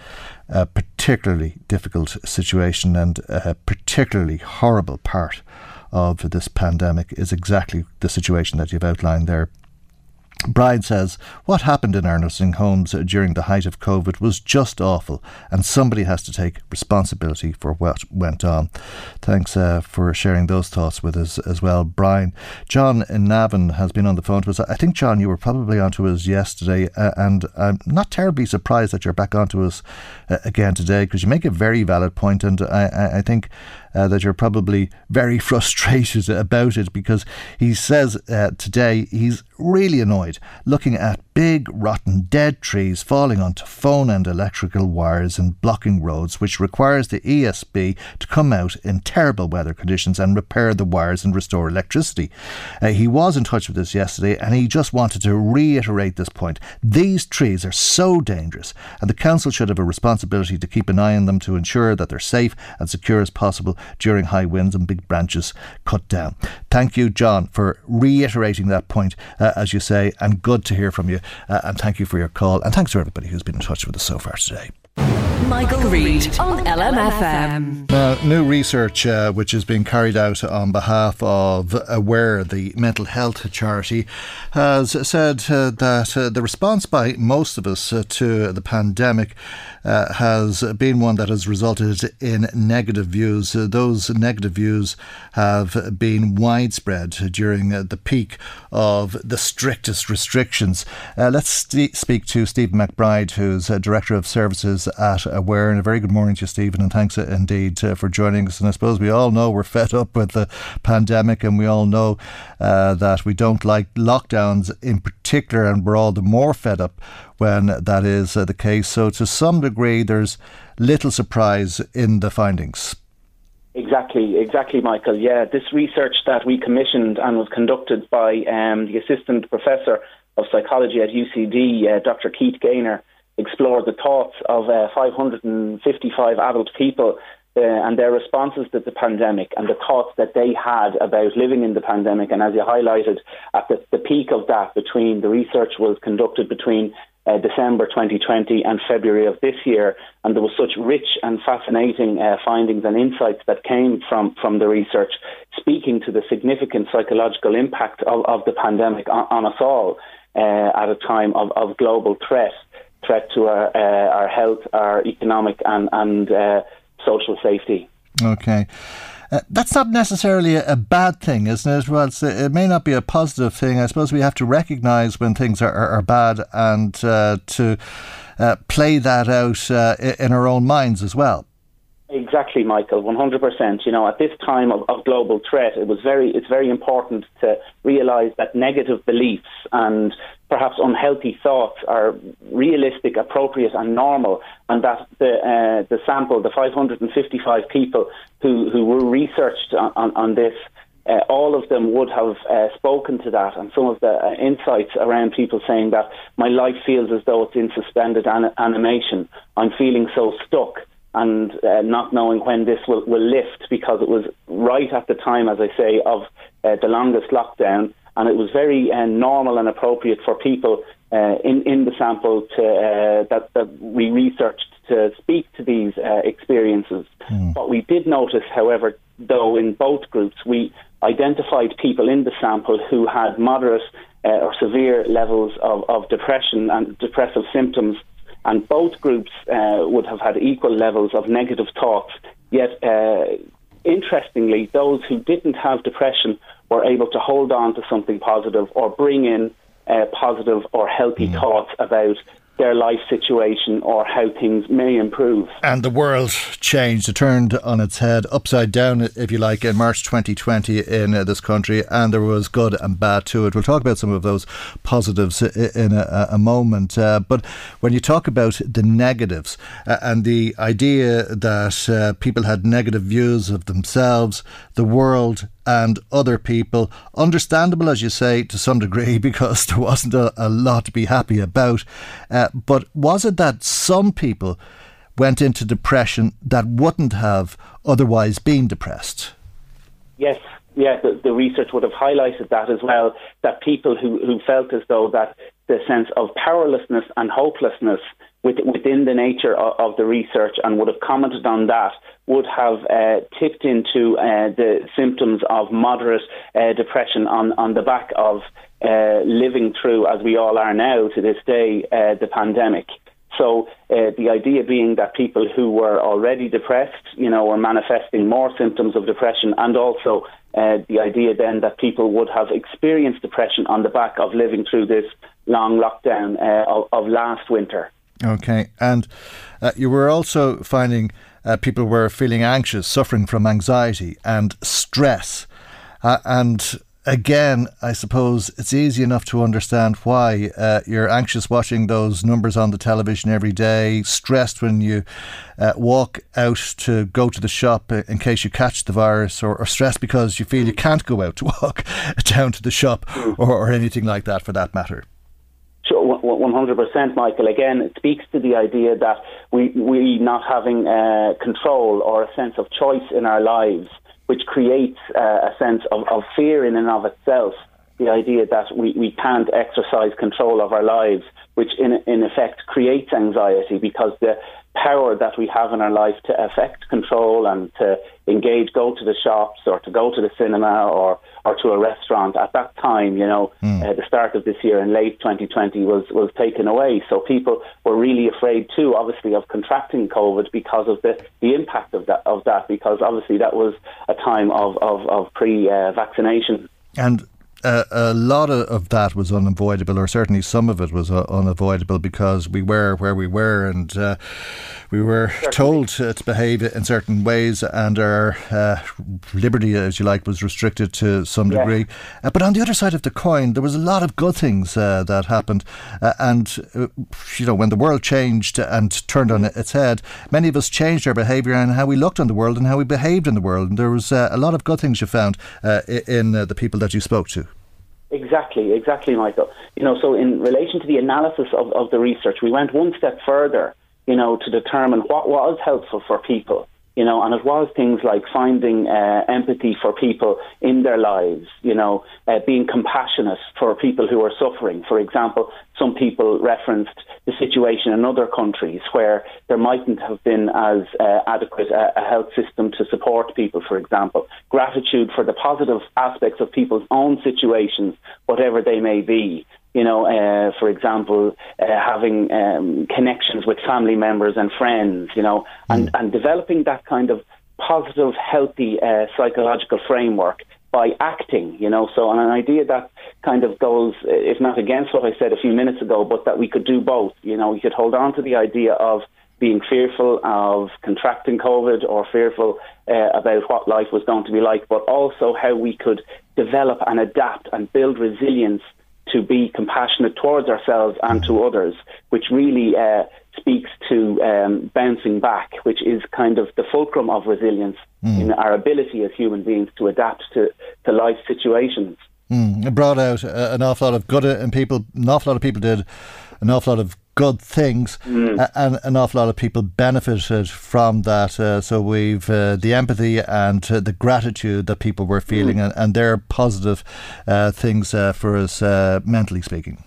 A particularly difficult situation and a particularly horrible part of this pandemic is exactly the situation that you've outlined there. Bride says, What happened in our nursing homes during the height of COVID was just awful, and somebody has to take responsibility for what went on. Thanks uh, for sharing those thoughts with us as well, Brian. John in Navan has been on the phone to us. I think, John, you were probably on to us yesterday, uh, and I'm not terribly surprised that you're back on to us uh, again today because you make a very valid point, and I, I think uh, that you're probably very frustrated about it because he says uh, today he's really annoyed looking at big, rotten, dead trees falling onto phone and electrical wires and blocking roads, which requires the ESB to come out in terrible weather conditions and repair the wires and restore electricity. Uh, he was in touch with us yesterday and he just wanted to reiterate this point. These trees are so dangerous, and the council should have a responsibility to keep an eye on them to ensure that they're safe and secure as possible during high winds and big branches cut down. Thank you, John, for reiterating that point, uh, as you say, and good to hear from you. Uh, and thank you for your call. And thanks to everybody who's been in touch with us so far today. Michael, Reade on LMFM. Now, new research uh, which is being carried out on behalf of Aware, the mental health charity, has said uh, that uh, the response by most of us uh, to the pandemic uh, has been one that has resulted in negative views. Uh, those negative views have been widespread during the peak of the strictest restrictions. let's st- speak to Stephen McBride, who's Director of Services at Aware. And a very good morning to you, Stephen, and thanks indeed uh, for joining us. And I suppose we all know we're fed up with the pandemic, and we all know uh, that we don't like lockdowns in particular, and we're all the more fed up when that is uh, the case. So, to some degree, there's little surprise in the findings. Exactly, exactly, Michael. Yeah, this research that we commissioned and was conducted by um, the assistant professor of psychology at UCD, uh, Dr. Keith Gaynor, explored the thoughts of uh, 555 adult people uh, and their responses to the pandemic and the thoughts that they had about living in the pandemic. And as you highlighted, at the, the peak of that, between the research was conducted between uh, December 2020 and February of this year, and there was such rich and fascinating uh, findings and insights that came from, from the research, speaking to the significant psychological impact of, of the pandemic on, on us all uh, at a time of, of global threat threat to our uh, our health, our economic and and uh, social safety. Okay. Uh, that's not necessarily a, bad thing, isn't it? Well, it may not be a positive thing. I suppose we have to recognise when things are, are, are bad and uh, to uh, play that out uh, in our own minds as well. Exactly, Michael. One hundred percent. You know, at this time of, of, global threat, it was very. It's very important to realise that negative beliefs and perhaps unhealthy thoughts are realistic, appropriate, and normal, and that the uh, the sample, the five hundred and fifty five people who who were researched on, on, on this. Uh, all of them would have uh, spoken to that, and some of the uh, insights around people saying that my life feels as though it's in suspended an- animation. I'm feeling so stuck and uh, not knowing when this will, will lift because it was right at the time, as I say, of uh, the longest lockdown. And it was very uh, normal and appropriate for people uh, in, in the sample to, uh, that, that we researched to speak to these uh, experiences. Mm. What we did notice, however, though, in both groups, we identified people in the sample who had moderate or severe levels of, of depression and depressive symptoms and both groups uh, would have had equal levels of negative thoughts. Yet, uh, interestingly, those who didn't have depression were able to hold on to something positive or bring in uh, positive or healthy mm. thoughts about their life situation or how things may improve. And the world changed, it turned on its head, upside down, if you like, in March 2020 in uh, this country, and there was good and bad to it. We'll talk about some of those positives in a, a moment. Uh, but when you talk about the negatives uh, and the idea that uh, people had negative views of themselves, the world, and other people. Understandable, as you say, to some degree, because there wasn't a, a lot to be happy about. Uh, but was it that some people went into depression that wouldn't have otherwise been depressed? Yes, yeah, the, the, research would have highlighted that as well. That people who, who felt as though that the sense of powerlessness and hopelessness within the nature of, the research and would have commented on that would have uh, tipped into uh, the symptoms of moderate uh, depression on, on the back of uh, living through, as we all are now to this day, uh, the pandemic. So uh, the idea being that people who were already depressed, you know, were manifesting more symptoms of depression, and also the idea then that people would have experienced depression on the back of living through this long lockdown of, of last winter. Okay, and uh, you were also finding uh, people were feeling anxious, suffering from anxiety and stress. Uh, and again, I suppose it's easy enough to understand why uh, you're anxious watching those numbers on the television every day, stressed when you uh, walk out to go to the shop in case you catch the virus, or, or stressed because you feel you can't go out to walk down to the shop or, or anything like that for that matter. Sure, 100%, Michael. Again, it speaks to the idea that we, we not having uh, control or a sense of choice in our lives, which creates uh, a sense of, of fear in and of itself. The idea that we, we can't exercise control of our lives, which in, in effect creates anxiety because the power that we have in our life to affect control and to engage, go to the shops or to go to the cinema or, or to a restaurant at that time, you know, mm. uh, the start of this year in late 2020 was, was taken away. So people were really afraid too, obviously, of contracting COVID because of the, the impact of that, of that, because obviously that was a time of, of, of pre-vaccination. And a lot of, of, that was unavoidable, or certainly some of it was uh, unavoidable because we were where we were and uh, we were certainly. told to, to, behave in certain ways, and our uh, liberty, as you like, was restricted to some yeah. degree. Uh, but on the other side of the coin, there was a lot of good things uh, that happened. and, you know, when the world changed and turned on its head, many of us changed our behaviour and how we looked on the world and how we behaved in the world. And there was a lot of good things you found in the people that you spoke to. Exactly, exactly, Michael. You know, so in relation to the analysis of, of the research, we went one step further, you know, to determine what was helpful for people you know, and it was things like finding uh, empathy for people in their lives, you know, uh, being compassionate for people who are suffering. For example, some people referenced the situation in other countries where there mightn't have been as uh, adequate a, a health system to support people, for example. Gratitude for the positive aspects of people's own situations, whatever they may be you know, uh, for example, uh, having um, connections with family members and friends, you know, and, mm. and developing that kind of positive, healthy uh, psychological framework by acting, you know. So, an idea that kind of goes, if not against what I said a few minutes ago, but that we could do both. You know, we could hold on to the idea of being fearful of contracting COVID or fearful uh, about what life was going to be like, but also how we could develop and adapt and build resilience to be compassionate towards ourselves and to others, which really uh, speaks to um, bouncing back, which is kind of the fulcrum of resilience mm. in our ability as human beings to adapt to, to life situations. Mm. It brought out uh, an awful lot of good in people. An awful lot of people did an awful lot of good things, mm. and an awful lot of people benefited from that. Uh, so we've uh, the empathy and uh, the gratitude that people were feeling, mm. and, and they're positive uh, things uh, for us uh, mentally speaking.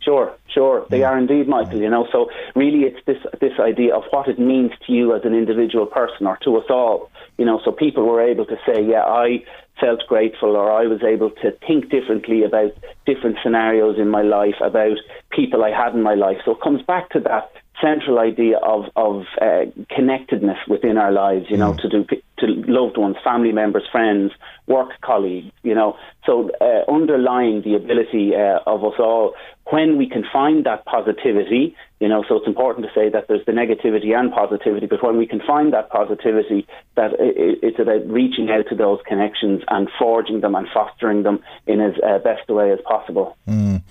Sure, sure, they mm. are indeed, Michael. You know, so really, it's this this idea of what it means to you as an individual person, or to us all. You know, so people were able to say, "Yeah, I felt grateful or I was able to think differently about different scenarios in my life, about people I had in my life. So it comes back to that central idea of of uh, connectedness within our lives. You know, mm. to do to loved ones, family members, friends, work colleagues. You know, so uh, underlying the ability uh, of us all when we can find that positivity. You know, so it's important to say that there's the negativity and positivity, but when we can find that positivity, that it's about reaching out to those connections and forging them and fostering them in as uh, best a way as possible. Mm.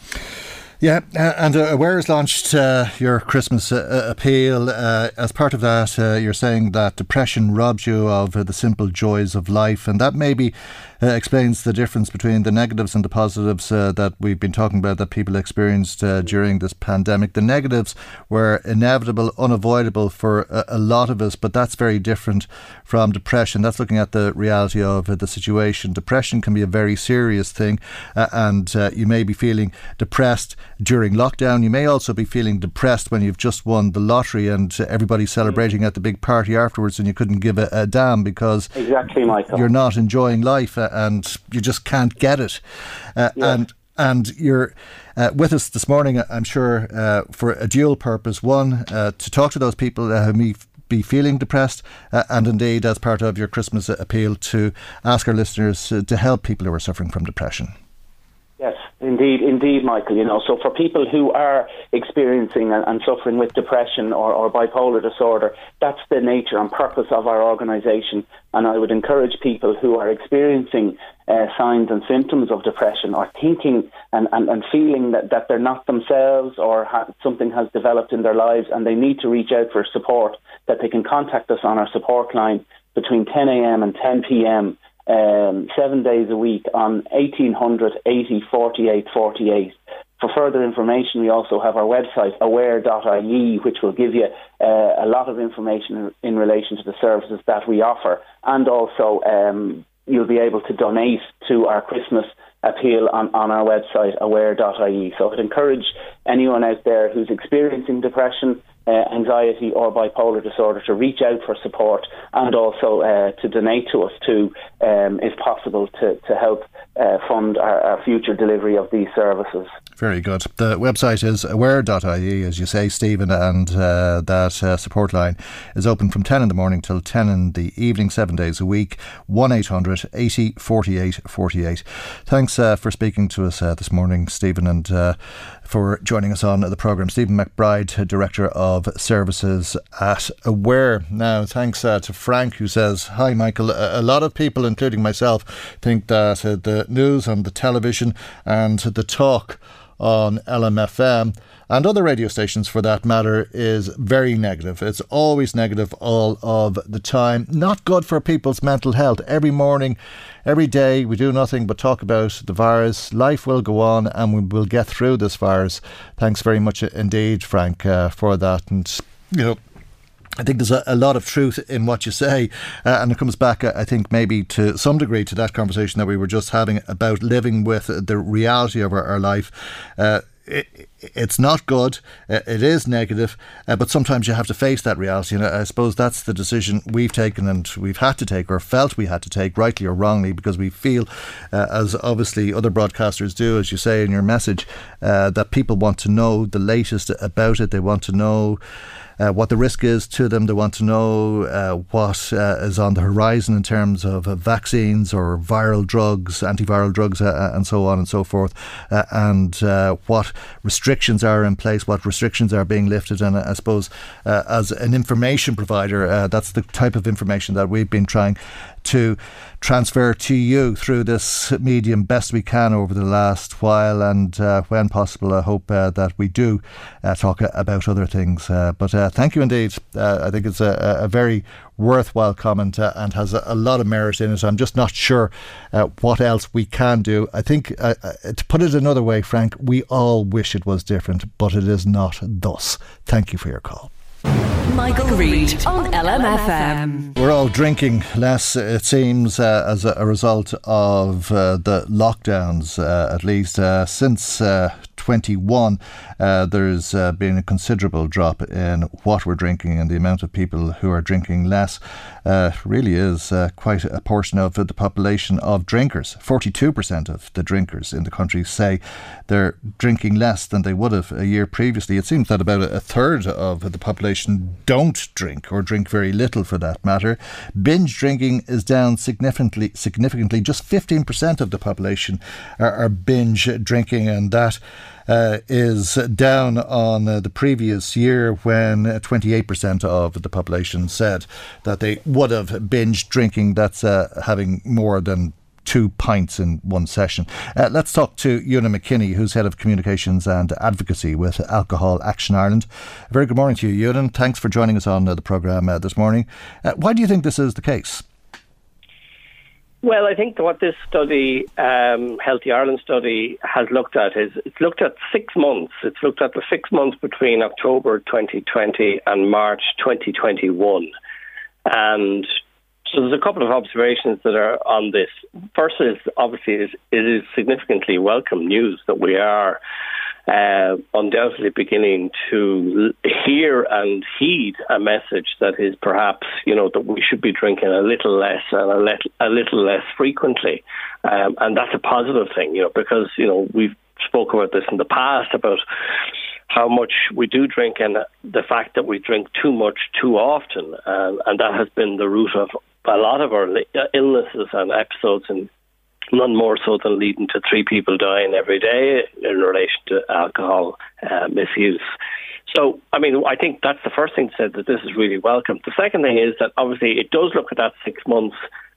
Yeah, uh, and uh, launched uh, your Christmas uh, uh appeal. Uh, as part of that, you're saying that depression robs you of the simple joys of life, and that maybe explains the difference between the negatives and the positives uh, that we've been talking about that people experienced uh, during this pandemic. The negatives were inevitable, unavoidable for a, a, lot of us, but that's very different from depression. That's looking at the reality of the situation. Depression can be a very serious thing, and you may be feeling depressed during lockdown. You may also be feeling depressed when you've just won the lottery and everybody's mm-hmm. celebrating at the big party afterwards and you couldn't give a, a damn because exactly, Michael. you're not enjoying life uh, and you just can't get it. Uh, And and you're uh, with us this morning, I'm sure, uh, for a dual purpose. One, uh, to talk to those people who may be feeling depressed, uh, and indeed, as part of your Christmas appeal, to ask our listeners to help people who are suffering from depression. Indeed, indeed, Michael. You know, so for people who are experiencing and, and suffering with depression or, or, bipolar disorder, that's the nature and purpose of our organisation. And I would encourage people who are experiencing uh, signs and symptoms of depression or thinking and, and, and feeling that, that they're not themselves or ha- something has developed in their lives and they need to reach out for support, that they can contact us on our support line between 10 a.m. and 10 p.m um, seven days a week on 1800 80 48 48. for further information, we also have our website, aware.ie, which will give you uh, a lot of information in, relation to the services that we offer. And also, um, you'll be able to donate to our Christmas appeal on, on our website, aware.ie. So I'd encourage anyone out there who's experiencing depression, uh, anxiety, or bipolar disorder to reach out for support and also uh, to donate to us too, um, if possible, to, to help uh, fund our, our, future delivery of these services. Very good. The website is aware.ie, as you say, Stephen, and uh, that uh, support line is open from 10 in the morning till 10 in the evening, seven days a week. 1 800 80 48 48. Thanks uh, for speaking to us uh, this morning, Stephen, and uh, for joining us on the programme. Stephen McBride, Director of Services at Aware. Now, thanks uh, to Frank, who says, Hi, Michael. A, lot of people, including myself, think that the news on the television and the talk on LMFM and other radio stations for that matter is very negative. It's always negative all of the time. Not good for people's mental health. Every morning, every day, we do nothing but talk about the virus. Life will go on and we will get through this virus. Thanks very much indeed, Frank, uh, for that. And, you know, I think there's a, a, lot of truth in what you say, uh, and it comes back, uh, I think, maybe to some degree to that conversation that we were just having about living with the reality of our, our life. Uh, it, it's not good. Uh, it is negative, uh, but sometimes you have to face that reality. And I suppose that's the decision we've taken and we've had to take, or felt we had to take, rightly or wrongly, because we feel, uh, as obviously other broadcasters do, as you say in your message, uh, that people want to know the latest about it. They want to know uh, what the risk is to them. They want to know uh, what uh, is on the horizon in terms of uh, vaccines or viral drugs, antiviral drugs, uh, and so on and so forth, and what restrictions are in place, what restrictions are being lifted. And I suppose as an information provider, that's the type of information that we've been trying to transfer to you through this medium best we can over the last while. And uh, when possible, I hope uh, that we do uh, talk about other things. Uh, but uh, thank you indeed. Uh, I think it's a, a very worthwhile comment and has a, a, lot of merit in it. I'm just not sure what else we can do. I think, to put it another way, Frank, we all wish it was different, but it is not thus. Thank you for your call. Michael, Reade on LMFM. We're all drinking less, it seems, uh, as a, result of uh, the lockdowns, uh, at least uh, since 21, uh, there's uh, been a considerable drop in what we're drinking and the amount of people who are drinking less. Uh, really is uh, quite a portion of the population of drinkers. 42% of the drinkers in the country say they're drinking less than they would have a year previously. It seems that about a third of the population don't drink or drink very little for that matter. Binge drinking is down significantly. Significantly, just 15% of the population are, are binge drinking, and that uh, is down on uh, the previous year when 28% of the population said that they would have binged drinking. That's uh, having more than two pints in one session. Uh, let's talk to Eunan McKinney, who's head of communications and advocacy with Alcohol Action Ireland. very good morning to you, Eunan. Thanks for joining us on uh, the programme uh, this morning. Uh, why do you think this is the case? Well, I think what this study, um, Healthy Ireland study, has looked at is it's looked at six months. It's looked at the six months between October 2020 and March 2021. And so there's a couple of observations that are on this. First is obviously it is significantly welcome news that we are uh, undoubtedly beginning to hear and heed a message that is perhaps, you know, that we should be drinking a little less and a, little, a little less frequently. Um, and that's a positive thing, you know, because, you know, we've spoken about this in the past about how much we do drink and the fact that we drink too much too often. Um, and that has been the root of a lot of our illnesses and episodes in none more so than leading to three people dying every day in relation to alcohol uh, misuse. So, I mean, I think that's the first thing to say that this is really welcome. The second thing is that obviously it does look at that six months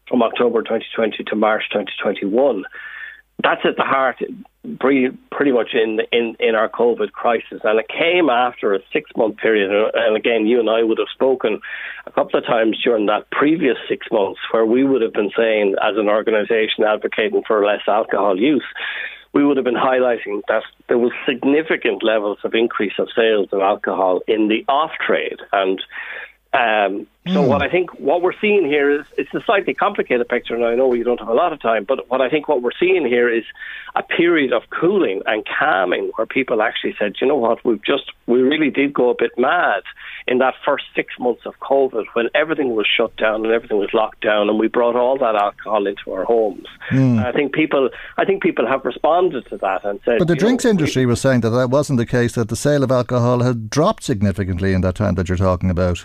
from October 2020 to March 2021 that's at the heart, pretty, much in, in, in our COVID crisis. And it came after a six month period. And again, you and I would have spoken a couple of times during that previous six months where we would have been saying, as an organisation advocating for less alcohol use, we would have been highlighting that there was significant levels of increase of sales of alcohol in the off trade and um, so mm. what I think what we're seeing here is it's a slightly complicated picture, and I know you don't have a lot of time, but what I think what we're seeing here is a period of cooling and calming, where people actually said, you know what, we've just we really did go a bit mad in that first six months of COVID when everything was shut down and everything was locked down, and we brought all that alcohol into our homes. Mm. I think people, I think people have responded to that and said. But the drinks know, industry was saying that that wasn't the case; that the sale of alcohol had dropped significantly in that time that you're talking about.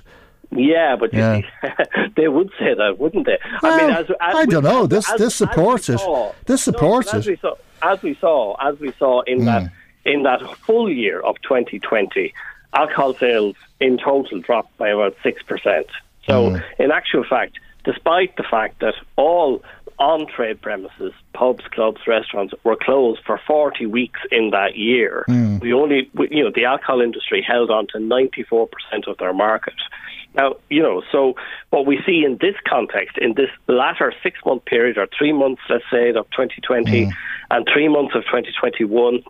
Yeah, but yeah. they would say that, wouldn't they? Well, I mean, as, as I don't know. This as, this supports it. Saw, this supports no, as it. We saw, as we saw, as we saw in mm. that in that full year of 2020, alcohol sales in total dropped by about six percent. So, mm. in actual fact, despite the fact that all on trade premises, pubs, clubs, restaurants were closed for 40 weeks in that year. Mm. We only, we, you know, the alcohol industry held on to 94% of their market. Now, you know, so what we see in this context, in this latter six month period, or three months, let's say, of 2020 mm. and three months of 2021,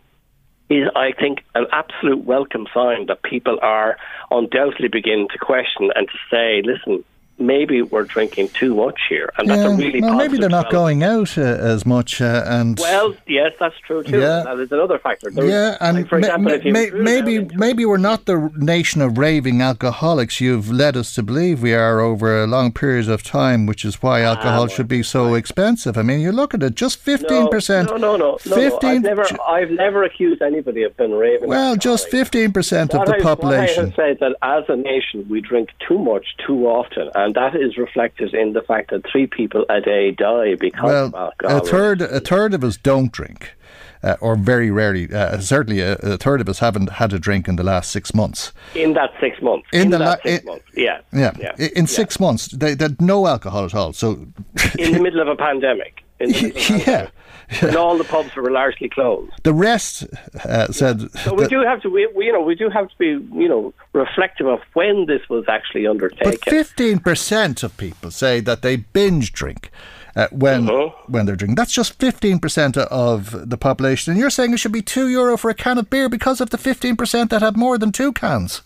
is, I think, an absolute welcome sign that people are undoubtedly beginning to question and to say, listen, maybe we're drinking too much here, and yeah, that's a really well, maybe they're not going out uh, as much. Uh, and well, yes, that's true too. Yeah. that is another factor. There yeah, and like, for example, ma- ma- maybe maybe we're not the nation of raving alcoholics you've led us to believe we are over a long period of time, which is why ah, alcohol ah, should be so expensive. I mean, you look at it, just fifteen percent. No, no, no, no. 15, no, I've never, I've never accused anybody of being raving. Well, just fifteen percent of the I, population. I have said that as a nation we drink too much too often, and that is reflected in the fact that three people a day die because well, of alcohol. A third, a third of us don't drink. Uh, or very rarely, uh, certainly a, a, third of us haven't had a drink in the last six months. In that six months. In, in the last six in, months, yeah. Yeah. yeah. In yeah. six months, they, they had no alcohol at all. So in the middle of a pandemic. yeah. and all the pubs were largely closed. The rest uh, said. So we do have to, we, we, you know, we do have to be, you know, reflective of when this was actually undertaken. But fifteen percent of people say that they binge drink. Uh, when uh-huh. when they're drinking, that's just fifteen percent of the population, and you're saying it should be two euro for a can of beer because of the fifteen percent that have more than two cans.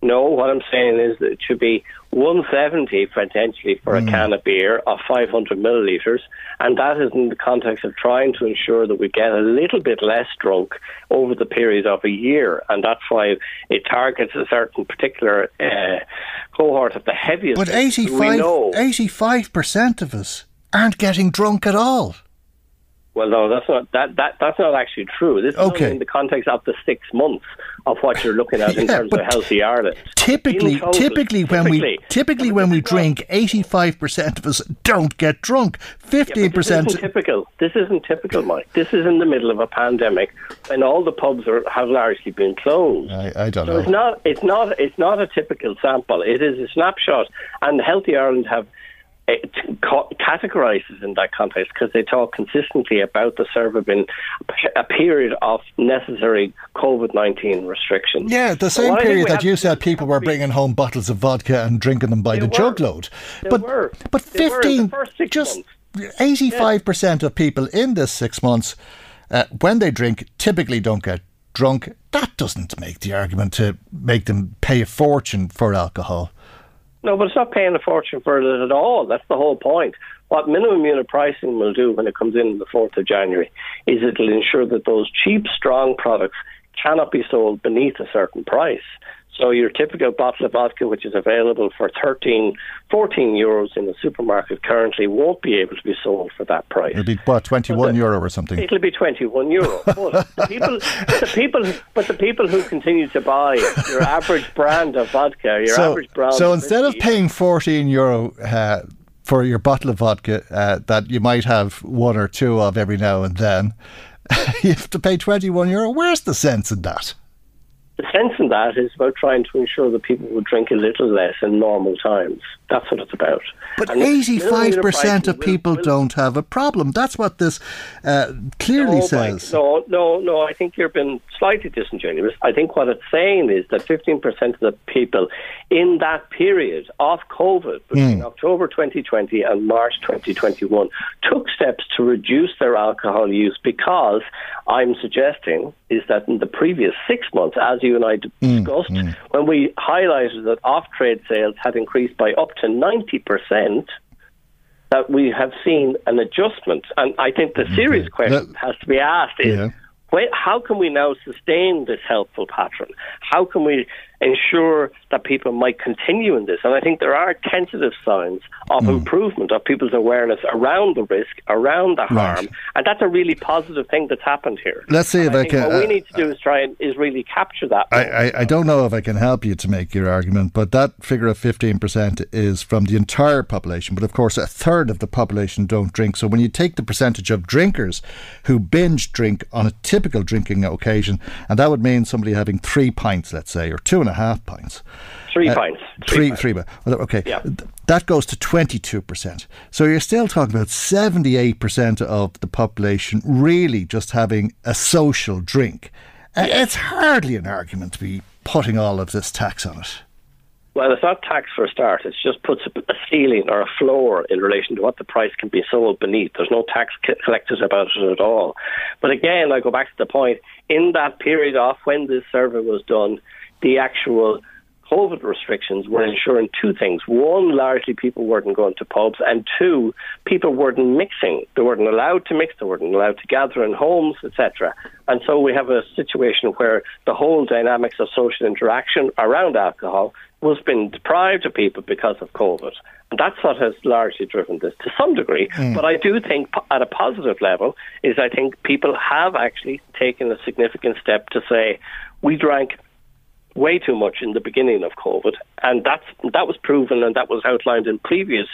No, what I'm saying is that it should be 170 potentially for mm. a hmm. can of beer of 500 millilitres, and that is in the context of trying to ensure that we get a little bit less drunk over the period of a year, and that's why it targets a certain particular uh, cohort of the heaviest. But 85 percent of us aren't getting drunk at all. Well, no, that's not that, that that's not actually true. This is okay. in the context of the six months of what you're looking at in terms of healthy Ireland. Typically, total, typically when typically, we typically when we drink, eighty five percent of us don't get drunk. Fifteen percent. This isn't typical. This isn't typical, Mike. This is in the middle of a pandemic, and all the pubs are, have largely been closed. I, I don't so know. It's not. It's not. It's not a typical sample. It is a snapshot, and Healthy Ireland have it categorises in that context because they talk consistently about the server being a period of necessary COVID 19 restrictions. Yeah, the same period that you said people were bringing home bottles of vodka and drinking them by the were. jugload. They but, were. but 15, just 85% of people in this six months, uh, when they drink, typically don't get drunk. That doesn't make the argument to make them pay a fortune for alcohol. No, but it's not paying a fortune for it at all. That's the whole point. What minimum unit pricing will do when it comes in the 4th of January is it'll ensure that those cheap, strong products cannot be sold beneath a certain price. So your typical bottle of vodka, which is available for 13, 14 euros in the supermarket currently, won't be able to be sold for that price. It'll be what 21 the, euro or something. It'll be 21 euro. but the people, the people, but the people who continue to buy your average brand of vodka, your so, average brand. So instead of paying 14 euro. Uh, for your bottle of vodka uh, that you might have one or two of every now and then, you have to pay 21 euro. Where's the sense in that? The sense in that is about trying to ensure that people will drink a little less in normal times. That's what it's about. But eighty-five percent of people will, will, don't have a problem. That's what this uh, clearly no, says. no, no, no. I think you've been slightly disingenuous. I think what it's saying is that fifteen percent of the people in that period of COVID between mm. October 2020 and March 2021 took steps to reduce their alcohol use because I'm suggesting is that in the previous six months, as you and I mm, discussed, mm, mm. when we highlighted that off trade sales had increased by up to 90%, that we have seen an adjustment. And I think the serious okay. question that has to be asked is yeah. how can we now sustain this helpful pattern? How can we ensure that people might continue in this. And I think there are tentative signs of mm. improvement of people's awareness around the risk, around the harm, right. and that's a really positive thing that's happened here. Let's see and if I, I can. What uh, we need to do is try and is really capture that. I, I, I, don't know if I can help you to make your argument, but that figure of fifteen percent is from the entire population. But of course, a third of the population don't drink. So when you take the percentage of drinkers who binge drink on a typical drinking occasion, and that would mean somebody having three pints, let's say, or two and a half pints. Three uh, pints. Three, three, pints. three. Okay. Yeah. That goes to 22%. So you're still talking about 78% of the population really just having a social drink. Uh, it's hardly an argument to be putting all of this tax on it. Well, it's not tax for a start. It just puts a ceiling or a floor in relation to what the price can be sold beneath. There's no tax collected about it at all. But again, I go back to the point in that period off when this survey was done, the actual COVID restrictions were ensuring two things. One, largely people weren't going to pubs, and two, people weren't mixing. They weren't allowed to mix, they weren't allowed to gather in homes, etc. And so we have a situation where the whole dynamics of social interaction around alcohol was being deprived of people because of COVID. And that's what has largely driven this to some degree. Mm. But I do think, at a positive level, is I think people have actually taken a significant step to say, we drank way too much in the beginning of COVID, and that's that was proven and that was outlined in previous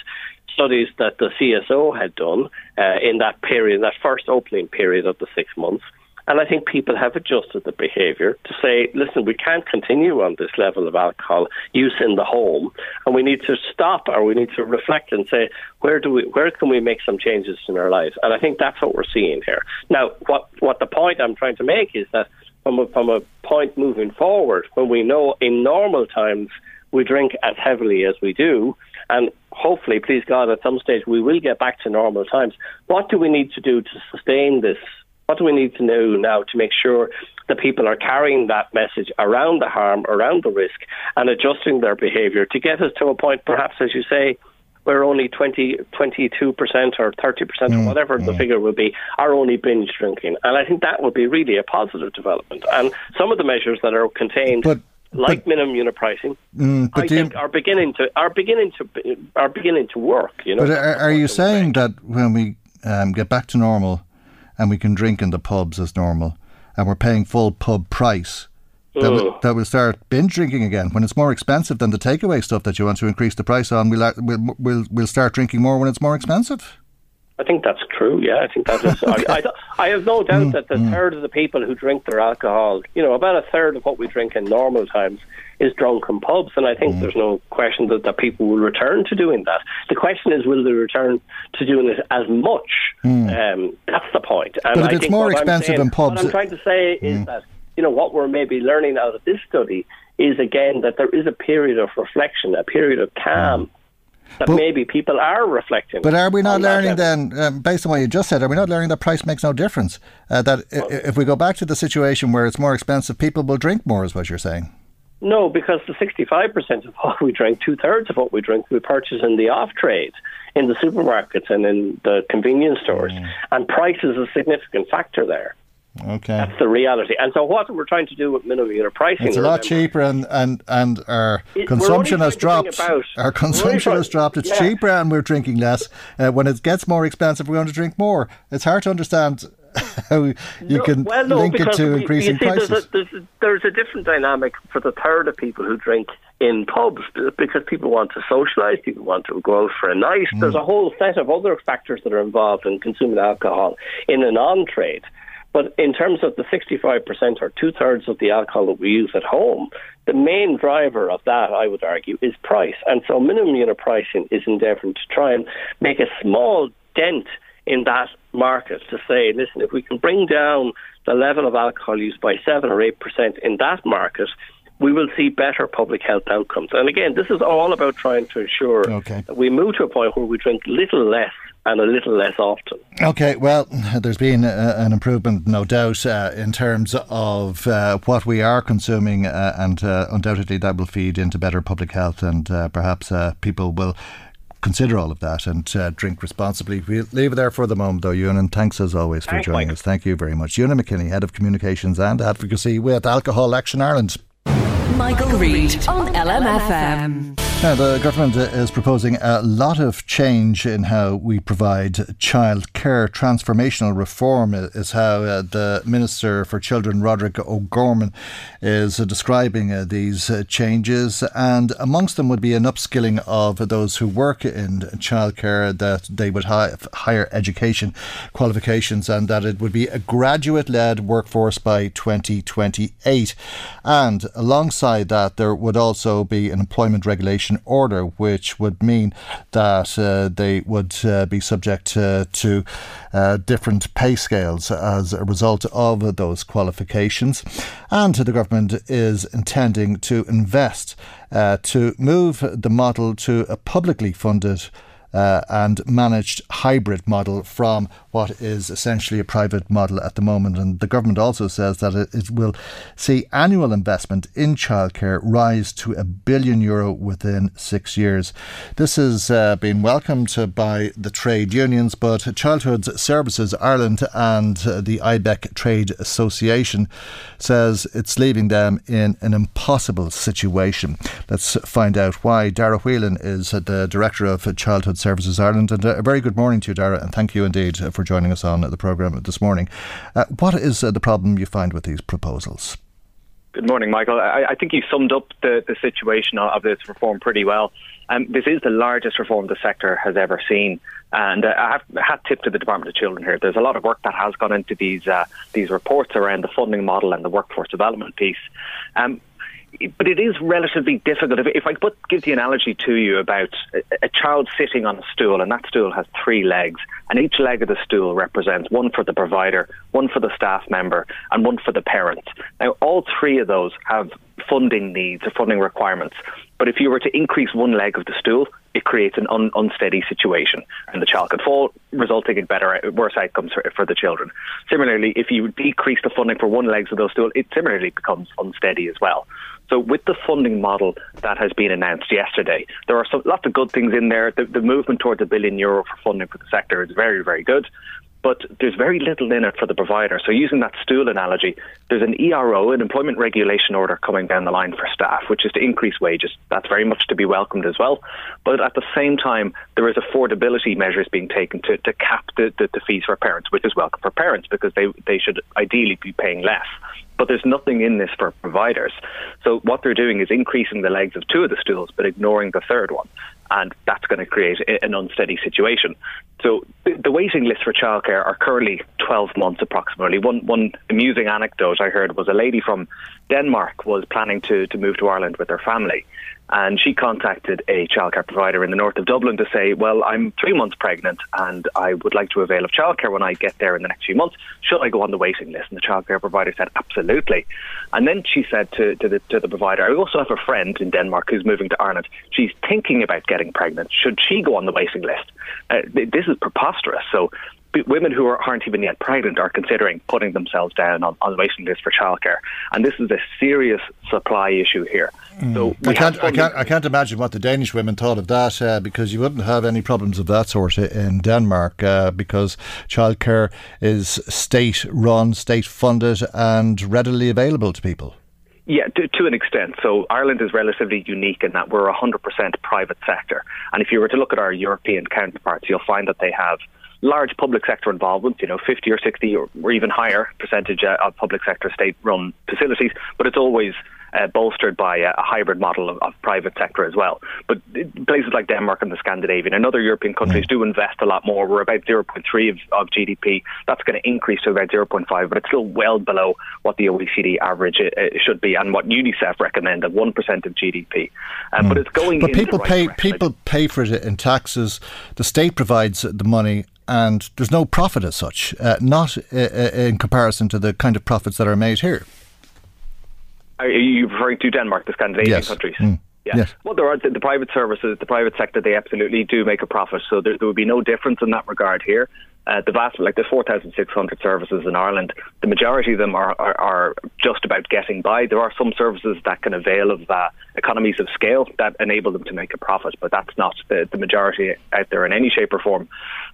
studies that the CSO had done uh, in that period, that first opening period of the six months. And I think people have adjusted the behaviour to say, listen, we can't continue on this level of alcohol use in the home, and we need to stop, or we need to reflect and say, where do we, where can we make some changes in our lives? And I think that's what we're seeing here. Now, what what the point I'm trying to make is that from a, from a point moving forward when we know in normal times we drink as heavily as we do, and hopefully, please God, at some stage we will get back to normal times. What do we need to do to sustain this? What do we need to know now to make sure that people are carrying that message around the harm, around the risk, and adjusting their behaviour to get us to a point, perhaps, as you say, where only 20, 22% or 30% mm, or whatever mm. the figure will be are only binge drinking. And I think that would be really a positive development. And some of the measures that are contained. But, like but, minimum unit pricing, mm, I think you, are beginning to are beginning to are beginning to work. You know. But are, are you saying that when we um, get back to normal, and we can drink in the pubs as normal, and we're paying full pub price, that, will, that will start binge drinking again when it's more expensive than the takeaway stuff that you want to increase the price on. We'll we'll we'll, we'll start drinking more when it's more expensive. I think that's true. Yeah, I think that is. I, I, I, have no doubt mm, that the mm. third of the people who drink their alcohol, you know, about a third of what we drink in normal times, is drunk in pubs, and I think mm. there's no question that, that people will return to doing that. The question is, will they return to doing it as much? Mm. Um, that's the point. And but if I it's more expensive saying, in pubs, what I'm trying to say is mm. that you know, what we're maybe learning out of this study is again that there is a period of reflection, a period of calm. That but, maybe people are reflecting. But are we not learning then, um, based on what you just said, are we not learning that price makes no difference? Uh, that well, if we go back to the situation where it's more expensive, people will drink more, is what you're saying? No, because the 65% of what we drink, two thirds of what we drink, we purchase in the off trade, in the supermarkets and in the convenience stores. Mm. And price is a significant factor there. Okay, that's the reality. And so, what we're trying to do with minimum unit pricing, it's a lot cheaper, and and and our it, consumption has dropped. Our consumption has dropped. It's yeah. cheaper, and we're drinking less. Uh, when it gets more expensive, we're going to drink more. It's hard to understand how you no, can well, no, link it to we, increasing see, prices. There's a, there's, a, there's a different dynamic for the third of people who drink in pubs because people want to socialise, people want to go out for a night. Mm. There's a whole set of other factors that are involved in consuming alcohol in an on trade. But in terms of the 65% or two thirds of the alcohol that we use at home, the main driver of that, I would argue, is price. And so minimum unit pricing is endeavouring to try and make a small dent in that market to say, listen, if we can bring down the level of alcohol use by 7 or 8% in that market, we will see better public health outcomes. And again, this is all about trying to ensure okay. that we move to a point where we drink little less and a little less often. Okay, well, there's been a, an improvement, no doubt, uh, in terms of uh, what we are consuming, uh, and uh, undoubtedly that will feed into better public health, and uh, perhaps uh, people will consider all of that and drink responsibly. We'll leave it there for the moment, though, Eunan, and thanks as always for thanks, joining Mike. us. Thank you very much. Eunan McKinney, Head of Communications and Advocacy with Alcohol Action Ireland. Michael, Reade on LMFM. Now, the government is proposing a lot of change in how we provide child care. Transformational reform is how uh, the Minister for Children, Roderick O'Gorman, is uh, describing uh, these uh, changes. And amongst them would be an upskilling of those who work in childcare, that they would have higher education qualifications, and that it would be a graduate led workforce by 2028. And alongside that, there would also be an employment regulation order, which would mean that uh, they would uh, be subject uh, to uh, different pay scales as a result of those qualifications. And the government is intending to invest uh, to move the model to a publicly funded uh, and managed hybrid model from what is essentially a private model at the moment. And the government also says that it, it will see annual investment in childcare rise to a billion euro within six years. This has uh, been welcomed by the trade unions, but Childhood Services Ireland and uh, the IBEC Trade Association says it's leaving them in an impossible situation. Let's find out why. Dara Whelan is the Director of Childhood Services Ireland. And uh, a very good morning to you, Dara, and thank you indeed for joining us on the programme this morning. Uh, what is uh, the problem you find with these proposals? Good morning, Michael. I, I think you summed up the, the situation of this reform pretty well. Um, this is the largest reform the sector has ever seen. And uh, I have had tip to the Department of Children here. There's a lot of work that has gone into these uh, these reports around the funding model and the workforce development piece. Um, but it is relatively difficult. If, if I put give the analogy to you about a, a, child sitting on a stool, and that stool has three legs, and each leg of the stool represents one for the provider, one for the staff member, and one for the parent. Now, all three of those have funding needs or funding requirements. But if you were to increase one leg of the stool, it creates an un- unsteady situation, and the child could fall, resulting in better, worse outcomes for, for, the children. Similarly, if you decrease the funding for one leg of those stool, it similarly becomes unsteady as well. So, with the funding model that has been announced yesterday, there are some, lots of good things in there. The, the movement towards a billion euro for funding for the sector is very, very good but there's very little in it for the provider. So, using that stool analogy, there's an ERO, an employment regulation order coming down the line for staff, which is to increase wages. That's very much to be welcomed as well. But at the same time, there is affordability measures being taken to, to cap the, the, the fees for parents, which is welcome for parents because they, they should ideally be paying less but there's nothing in this for providers. So what they're doing is increasing the legs of two of the stools, but ignoring the third one and that's going to create an unsteady situation. So the waiting lists for childcare are currently 12 months approximately. One one amusing anecdote I heard was a lady from Denmark was planning to to move to Ireland with her family, and she contacted a childcare provider in the north of Dublin to say, "Well, I'm three months pregnant, and I would like to avail of childcare when I get there in the next few months. Should I go on the waiting list?" And the childcare provider said, "Absolutely." And then she said to, to the to the provider, "I also have a friend in Denmark who's moving to Ireland. She's thinking about getting pregnant. Should she go on the waiting list?" Uh, this is preposterous. So women who are, not even yet pregnant are considering putting themselves down on, on the waiting list for childcare. And this is a serious supply issue here. Mm. So I can't, I can't, I can't imagine what the Danish women thought of that uh, because you wouldn't have any problems of that sort in Denmark uh, because childcare is state run, state funded, and readily available to people. Yeah, to, to, an extent. So Ireland is relatively unique in that we're 100% private sector. And if you were to look at our European counterparts, you'll find that they have large public sector involvement, you know, 50 or 60 or, or even higher percentage uh, of public sector state run facilities, but it's always uh, bolstered by a, a, hybrid model of, of, private sector as well. But places like Denmark and the Scandinavian and other European countries do invest a lot more. We're about 0.3 of, of GDP. That's going to increase to about 0.5, but it's still well below what the OECD average uh, uh, should be and what UNICEF recommend at 1% of GDP. Mm. But it's going. But people right pay direction. people pay for it in taxes. The state provides the money and there's no profit as such, uh, not uh, uh, in comparison to the kind of profits that are made here. Are you referring to Denmark, the Scandinavian yes. countries? Mm. Yeah. Yes. Well, there are the, the, private services, the private sector, they absolutely do make a profit. So there, there would be no difference in that regard here. Uh, the vast, like there's 4,600 services in Ireland. The majority of them are, are, are, just about getting by. There are some services that can avail of uh, economies of scale that enable them to make a profit, but that's not the, the majority out there in any shape or form.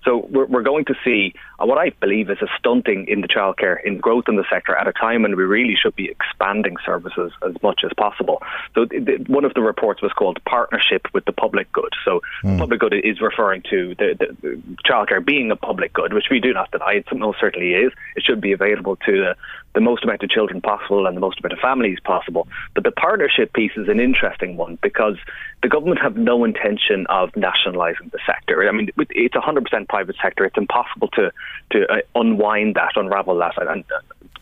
So we're, we're going to see uh, what I believe is a stunting in the childcare, in growth in the sector at a time when we really should be expanding services as much as possible. So th- one of the reports was called Partnership with the Public Good. So mm. public good is referring to the, the, the childcare being a public good good, which we do not deny. It most certainly is. It should be available to the, the most amount of children possible and the most amount of families possible. But the partnership piece is an interesting one because the government have no intention of nationalising the sector. I mean, it's a 100% private sector. It's impossible to to uh, unwind that, unravel that, and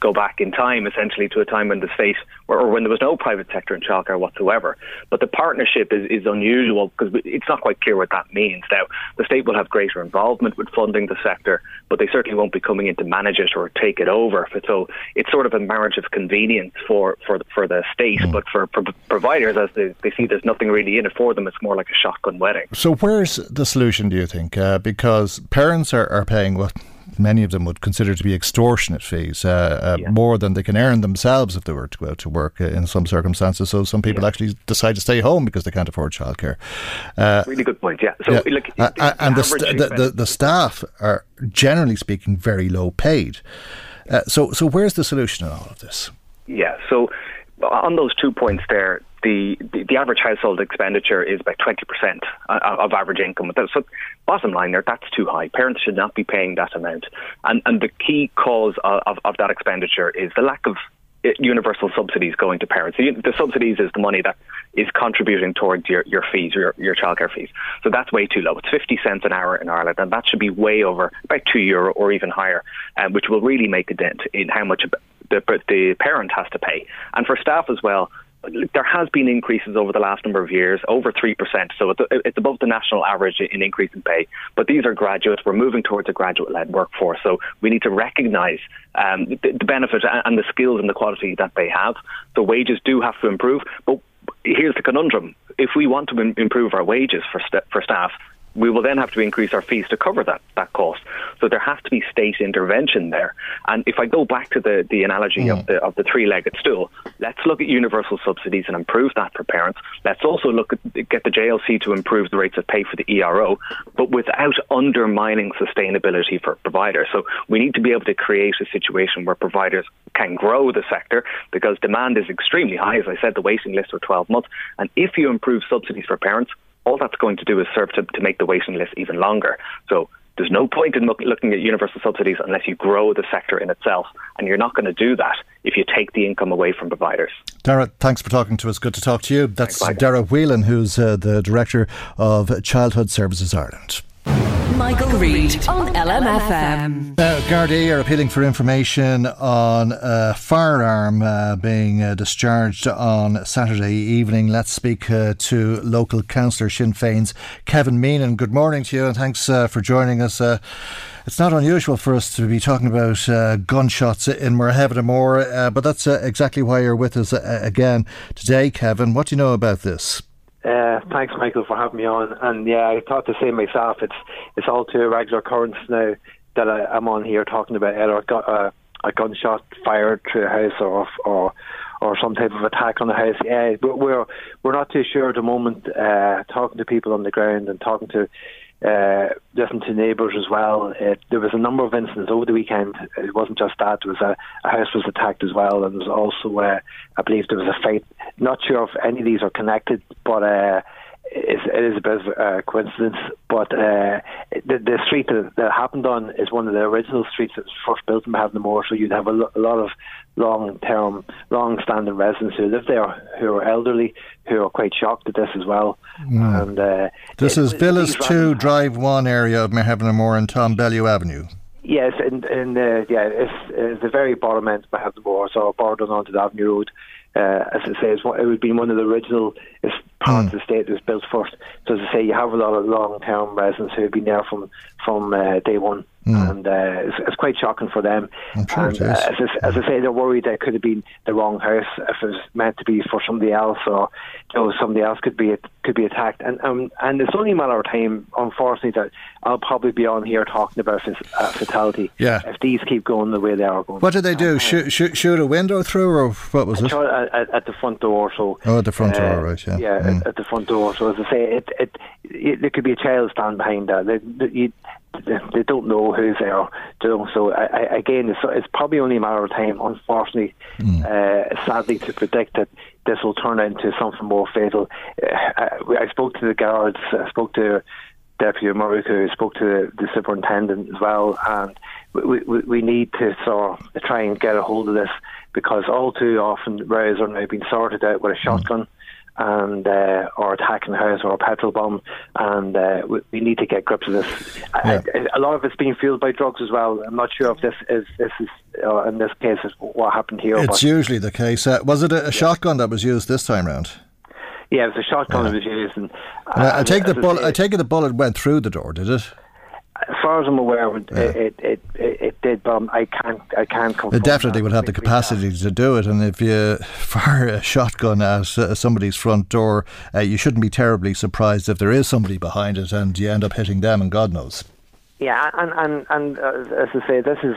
go back in time essentially to a time when the state or, or when there was no private sector in childcare whatsoever. But the partnership is, is unusual because it's not quite clear what that means. Now, the state will have greater involvement with funding the sector, but they certainly won't be coming in to manage it or take it over. So it's sort of a marriage of convenience for, for, for the state, mm. but for, providers, as they, they see there's nothing really in it for them, it's more like a shotgun wedding. So where's the solution, do you think? Uh, because parents are, are paying what? many of them would consider to be extortionate fees, uh, uh, yeah. more than they can earn themselves if they were to go out to work uh, in some circumstances. So some people yeah. actually decide to stay home because they can't afford childcare. Uh, really good point. Yeah. So yeah. Uh, and the, st- the, the, the, staff are generally speaking very low paid. Uh, so so where's the solution in all of this? Yeah. So on those two points there, the, the, average household expenditure is about 20% of average income. So, bottom line there, that's too high. Parents should not be paying that amount. And, and the key cause of, of, of that expenditure is the lack of uh, universal subsidies going to parents. The, the, subsidies is the money that is contributing towards your, your fees, your, your childcare fees. So that's way too low. It's 50 cents an hour in Ireland, and that should be way over about two euro or even higher, um, which will really make a dent in how much the, the parent has to pay. And for staff as well, there has been increases over the last number of years, over 3%. So it's above the national average in increase in pay. But these are graduates. We're moving towards a graduate led workforce. So we need to recognise um, the, the benefit and the skills and the quality that they have. The wages do have to improve. But here's the conundrum. If we want to improve our wages for, st- for staff, we will then have to increase our fees to cover that, that cost. So there has to be state intervention there. And if I go back to the, the analogy mm. of the of the three legged stool, let's look at universal subsidies and improve that for parents. Let's also look at get the JLC to improve the rates of pay for the ERO, but without undermining sustainability for providers. So we need to be able to create a situation where providers can grow the sector because demand is extremely high. As I said, the waiting list for 12 months. And if you improve subsidies for parents, all that's going to do is serve to, to make the waiting list even longer. So there's no point in look, looking at universal subsidies unless you grow the sector in itself. And you're not going to do that if you take the income away from providers. Dara, thanks for talking to us. Good to talk to you. That's Dara Whelan, who's uh, the Director of Childhood Services Ireland. Michael, Reade on LMFM. Now, Gardaí are appealing for information on a firearm uh, being uh, discharged on Saturday evening. Let's speak uh, to local councillor Sinn Féin's Kevin Meenan. Good morning to you and thanks uh, for joining us. Uh, it's not unusual for us to be talking about uh, gunshots in Muirhevnamor, but that's exactly why you're with us again today, Kevin. What do you know about this? Uh, thanks, Michael, for having me on. And yeah, I thought the same myself. It's it's all too regular occurrence now that I, am on here talking about either a, uh, a gunshot fired through a house or or or some type of attack on the house. Yeah, but we're we're not too sure at the moment. Uh, talking to people on the ground and talking to uh, listening to neighbours as well. It, there was a number of incidents over the weekend. It wasn't just that. There was a, a house was attacked as well, and there was also, uh, I believe, there was a fight. Not sure if any of these are connected, but uh, it is a bit of a coincidence, but uh, the, the street that, that happened on is one of the original streets that was first built in Mahon So you'd have a, lo- a lot of long-term, long-standing residents who live there who are elderly, who are quite shocked at this as well. Mm. And uh, this it, is Villas Two, Drive One area of Mahon and Tom Bellew Avenue. Yes, and, and uh, yeah, it's, it's the very bottom end of Mahon so bordering onto the Avenue Road. Uh, as I say, it would be one of the original parts mm. of the state that was built first. So as I say, you have a lot of long-term residents who have been there from from uh, day one. Mm. And uh, it's, it's, quite shocking for them. Sure and uh, as, I, as, I, say, they're worried that it could have been the wrong house if it was meant to be for somebody else, or you know, somebody else could be could be attacked. And um, and it's only a matter of time, unfortunately, that I'll probably be on here talking about uh, fatality. Yeah. If these keep going the way they are going. What did they do? Uh, shoot, shoot, shoot a window through, or what was it? At, at, the front door. So. Oh, at the front door, uh, right? Yeah. Yeah, mm. at, at, the front door. So as I say, it it, it, it could be a child stand behind that. They, they, you, they don't know who's there. So I, I, again, it's, it's, probably only a matter of time. Unfortunately, mm. uh, sadly, to predict that this will turn into something more fatal. Uh, I, I, spoke to the guards. I spoke to Deputy Murray, who spoke to the, the, superintendent as well, and we, we, we need to sort of try and get a hold of this because all too often rows are now being sorted out with a shotgun. Mm and uh, or attacking the house or a petrol bomb, and uh, we, we, need to get grips of this. Yeah. I, a lot of it's being fueled by drugs as well. I'm not sure if this is this is uh, in this case is what happened here. It's usually the case. Uh, was it a, a yeah. shotgun that was used this time round? Yeah, it was a shotgun yeah. that was used, and, I take the bullet. I take it the bullet went through the door. Did it? As far as I'm aware, it, yeah. it, it, it, it, did, but I can't I can't confirm. It definitely would have the capacity to do it, and if you fire a shotgun at uh, somebody's front door, uh, you shouldn't be terribly surprised if there is somebody behind it, and you end up hitting them, and God knows. Yeah, and and and uh, as I say, this is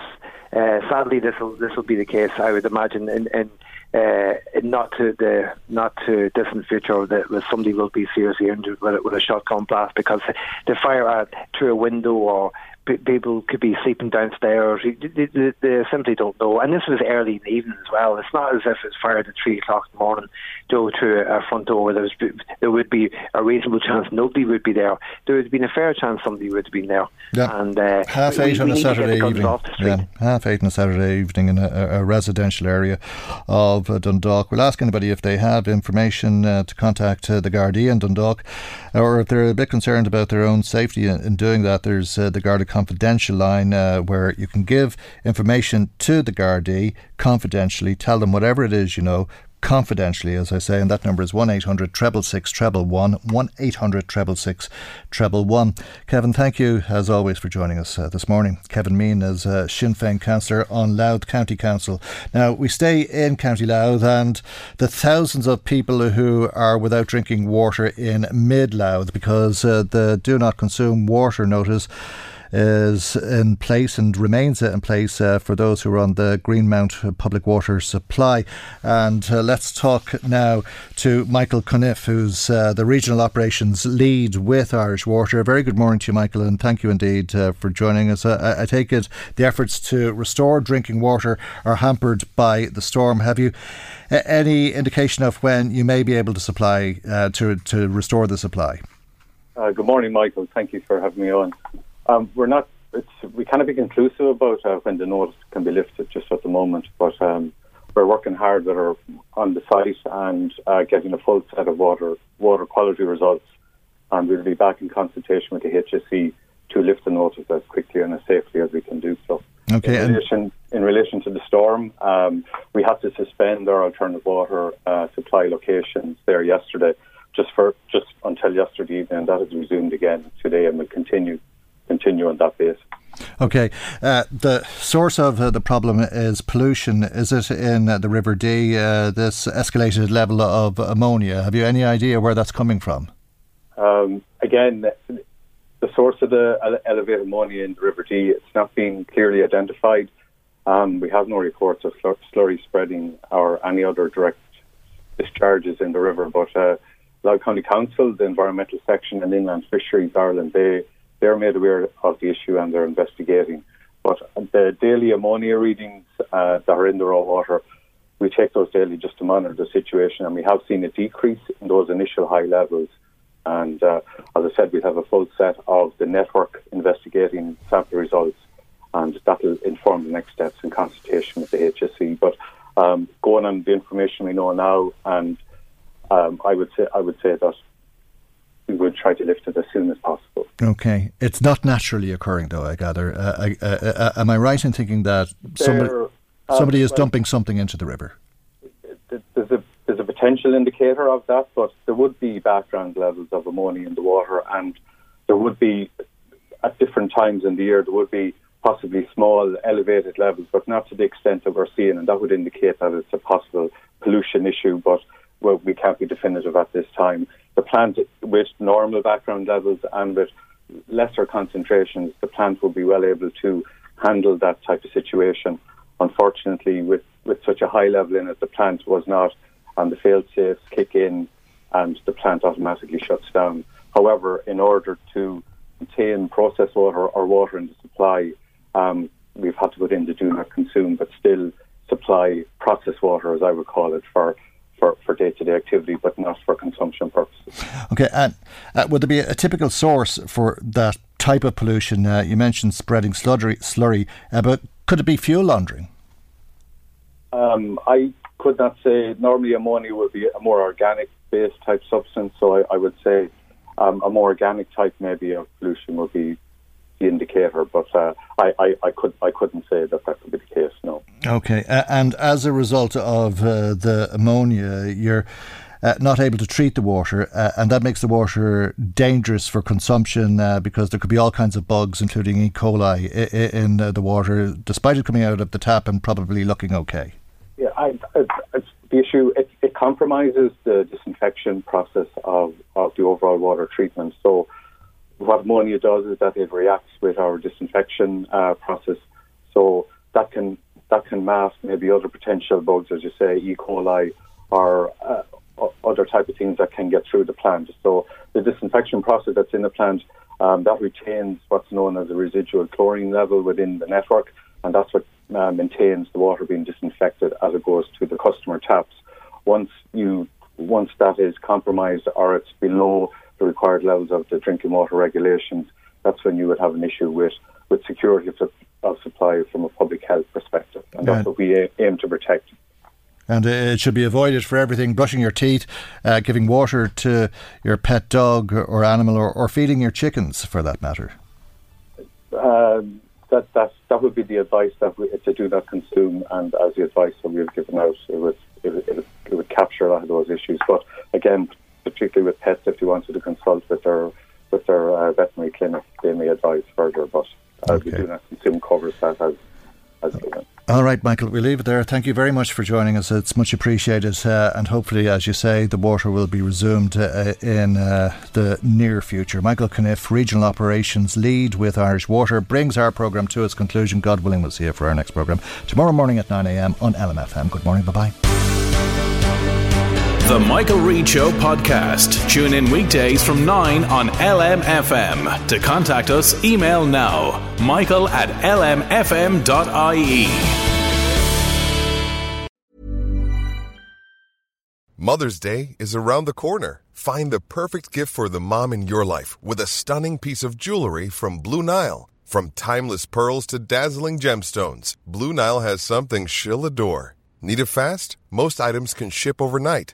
uh, sadly this will this will be the case. I would imagine in, in uh, not to the not to distant future that somebody will be seriously injured with, with a shotgun blast because the fire at, through a window or people could be sleeping downstairs. They, they, they, simply don't know. And this was early in the evening as well. It's not as if it's fired at three o'clock in the morning go to a front door. There, was, there would be a reasonable chance nobody would be there. There would have been a fair chance somebody would have been there. Yeah. And uh, half eight we, on we a Saturday evening. Yeah, half eight on a Saturday evening in a, a residential area of uh, Dundalk. We'll ask anybody if they have information uh, to contact uh, the Gardaí in Dundalk, or if they're a bit concerned about their own safety in, in doing that. There's uh, the Garda confidential line uh, where you can give information to the Gardaí confidentially, tell them whatever it is you know, confidentially, as I say, and that number is 1 800 666 1 1 800 666 1. Kevin, thank you as always for joining us uh, this morning. Kevin Meenan is uh, Sinn Féin councillor on Louth County Council. Now, we stay in County Louth, and the thousands of people who are without drinking water in mid Louth because uh, the do not consume water notice is in place and remains in place uh, for those who are on the Greenmount public water supply. And uh, let's talk now to Michael Cuniff, who's uh, the regional operations lead with Irish Water. Very good morning to you, Michael, and thank you indeed for joining us. I, I take it the efforts to restore drinking water are hampered by the storm. Have you any indication of when you may be able to supply uh, to to restore the supply? Uh, good morning, Michael. Thank you for having me on. Um, we're not. we cannot be conclusive about uh, when the notice can be lifted just at the moment, but um, we're working hard with our on the site and uh, getting a full set of water water quality results, and we'll be back in consultation with the HSE to lift the notice as quickly and as safely as we can do so. Okay. In relation, in relation to the storm, um, we had to suspend our alternative water uh, supply locations there yesterday, just for just until yesterday evening, and that has resumed again today, and will continue continue on that basis. Okay. Uh, the source of uh, the problem is pollution. Is it in uh, the River Dee, uh, this escalated level of ammonia? Have you any idea where that's coming from? Um, again, the source of the elevated ammonia in the River Dee, it's not been clearly identified. Um, we have no reports of slurry spreading or any other direct discharges in the river, but uh, Louth County Council, the environmental section, and Inland Fisheries Ireland, they they're made aware of the issue and they're investigating. But the daily ammonia readings uh, that are in the raw water, we take those daily just to monitor the situation, and we have seen a decrease in those initial high levels And uh, as I said, we have a full set of the network investigating sample results, and that will inform the next steps in consultation with the HSE. But um, going on the information we know now, and um, I would say I would say that we would try to lift it as soon as possible. Okay, it's not naturally occurring, though. I gather. Uh, uh, uh, am I right in thinking that somebody, there, somebody is well, dumping something into the river? There's a there's a potential indicator of that, but there would be background levels of ammonia in the water, and there would be at different times in the year there would be possibly small elevated levels, but not to the extent that we're seeing, and that would indicate that it's a possible pollution issue, but well, we can't be definitive at this time. The plant, with normal background levels and with lesser concentrations, the plant will be well able to handle that type of situation. Unfortunately, with, with such a high level in it, the plant was not, and the fail safes kick in and the plant automatically shuts down. However, in order to contain processed water or water in the supply, um, we've had to put in the do not consume, but still supply processed water, as I would call it, for for, for day-to-day activity, but not for consumption purposes. Okay, and uh, would there be a typical source for that type of pollution? Uh, you mentioned spreading slurry, slurry uh, but could it be fuel laundering? Um, I could not say. Normally, ammonia would be a more organic-based type substance, so I, I would say um, a more organic type maybe of pollution would be the indicator, but uh, I, I, I, could I couldn't say that that could be the case. No. Okay, uh, and as a result of uh, the ammonia, you're. Uh, not able to treat the water, uh, and that makes the water dangerous for consumption uh, because there could be all kinds of bugs, including E. coli, in the water, despite it coming out of the tap and probably looking okay. Yeah, I, I, the issue it, it, compromises the disinfection process of, of the overall water treatment. So what ammonia does is that it reacts with our disinfection uh, process, so that can that can mask maybe other potential bugs, as you say, E. coli or uh, other type of things that can get through the plant. So the disinfection process that's in the plant um, that retains what's known as a residual chlorine level within the network, and that's what uh, maintains the water being disinfected as it goes to the customer taps. Once you once that is compromised or it's below the required levels of the drinking water regulations, that's when you would have an issue with, with security of, of supply from a public health perspective. And that's what we aim to protect. And it should be avoided for everything brushing your teeth, uh, giving water to your pet dog or animal, or, or feeding your chickens for that matter. Uh, that, that, that would be the advice that we, to do not consume, and as the advice that we've given out, it would, it, it, it would capture a lot of those issues. But again, particularly with pets, if you wanted to consult with their with their uh, veterinary clinic, they may advise further. But uh, okay. we do not consume covers that as as given. All right, Michael, we'll leave it there. Thank you very much for joining us. It's much appreciated. Uh, and hopefully, as you say, the water will be resumed uh, in uh, the near future. Michael Caniff, Regional Operations Lead with Irish Water, brings our programme to its conclusion. God willing, we'll see you for our next programme tomorrow morning at 9am on LMFM. Good morning. Bye bye. The Michael Reade Show podcast. Tune in weekdays from 9 on LMFM. To contact us, email now michael at lmfm.ie. Mother's Day is around the corner. Find the perfect gift for the mom in your life with a stunning piece of jewelry from Blue Nile. From timeless pearls to dazzling gemstones, Blue Nile has something she'll adore. Need it fast? Most items can ship overnight.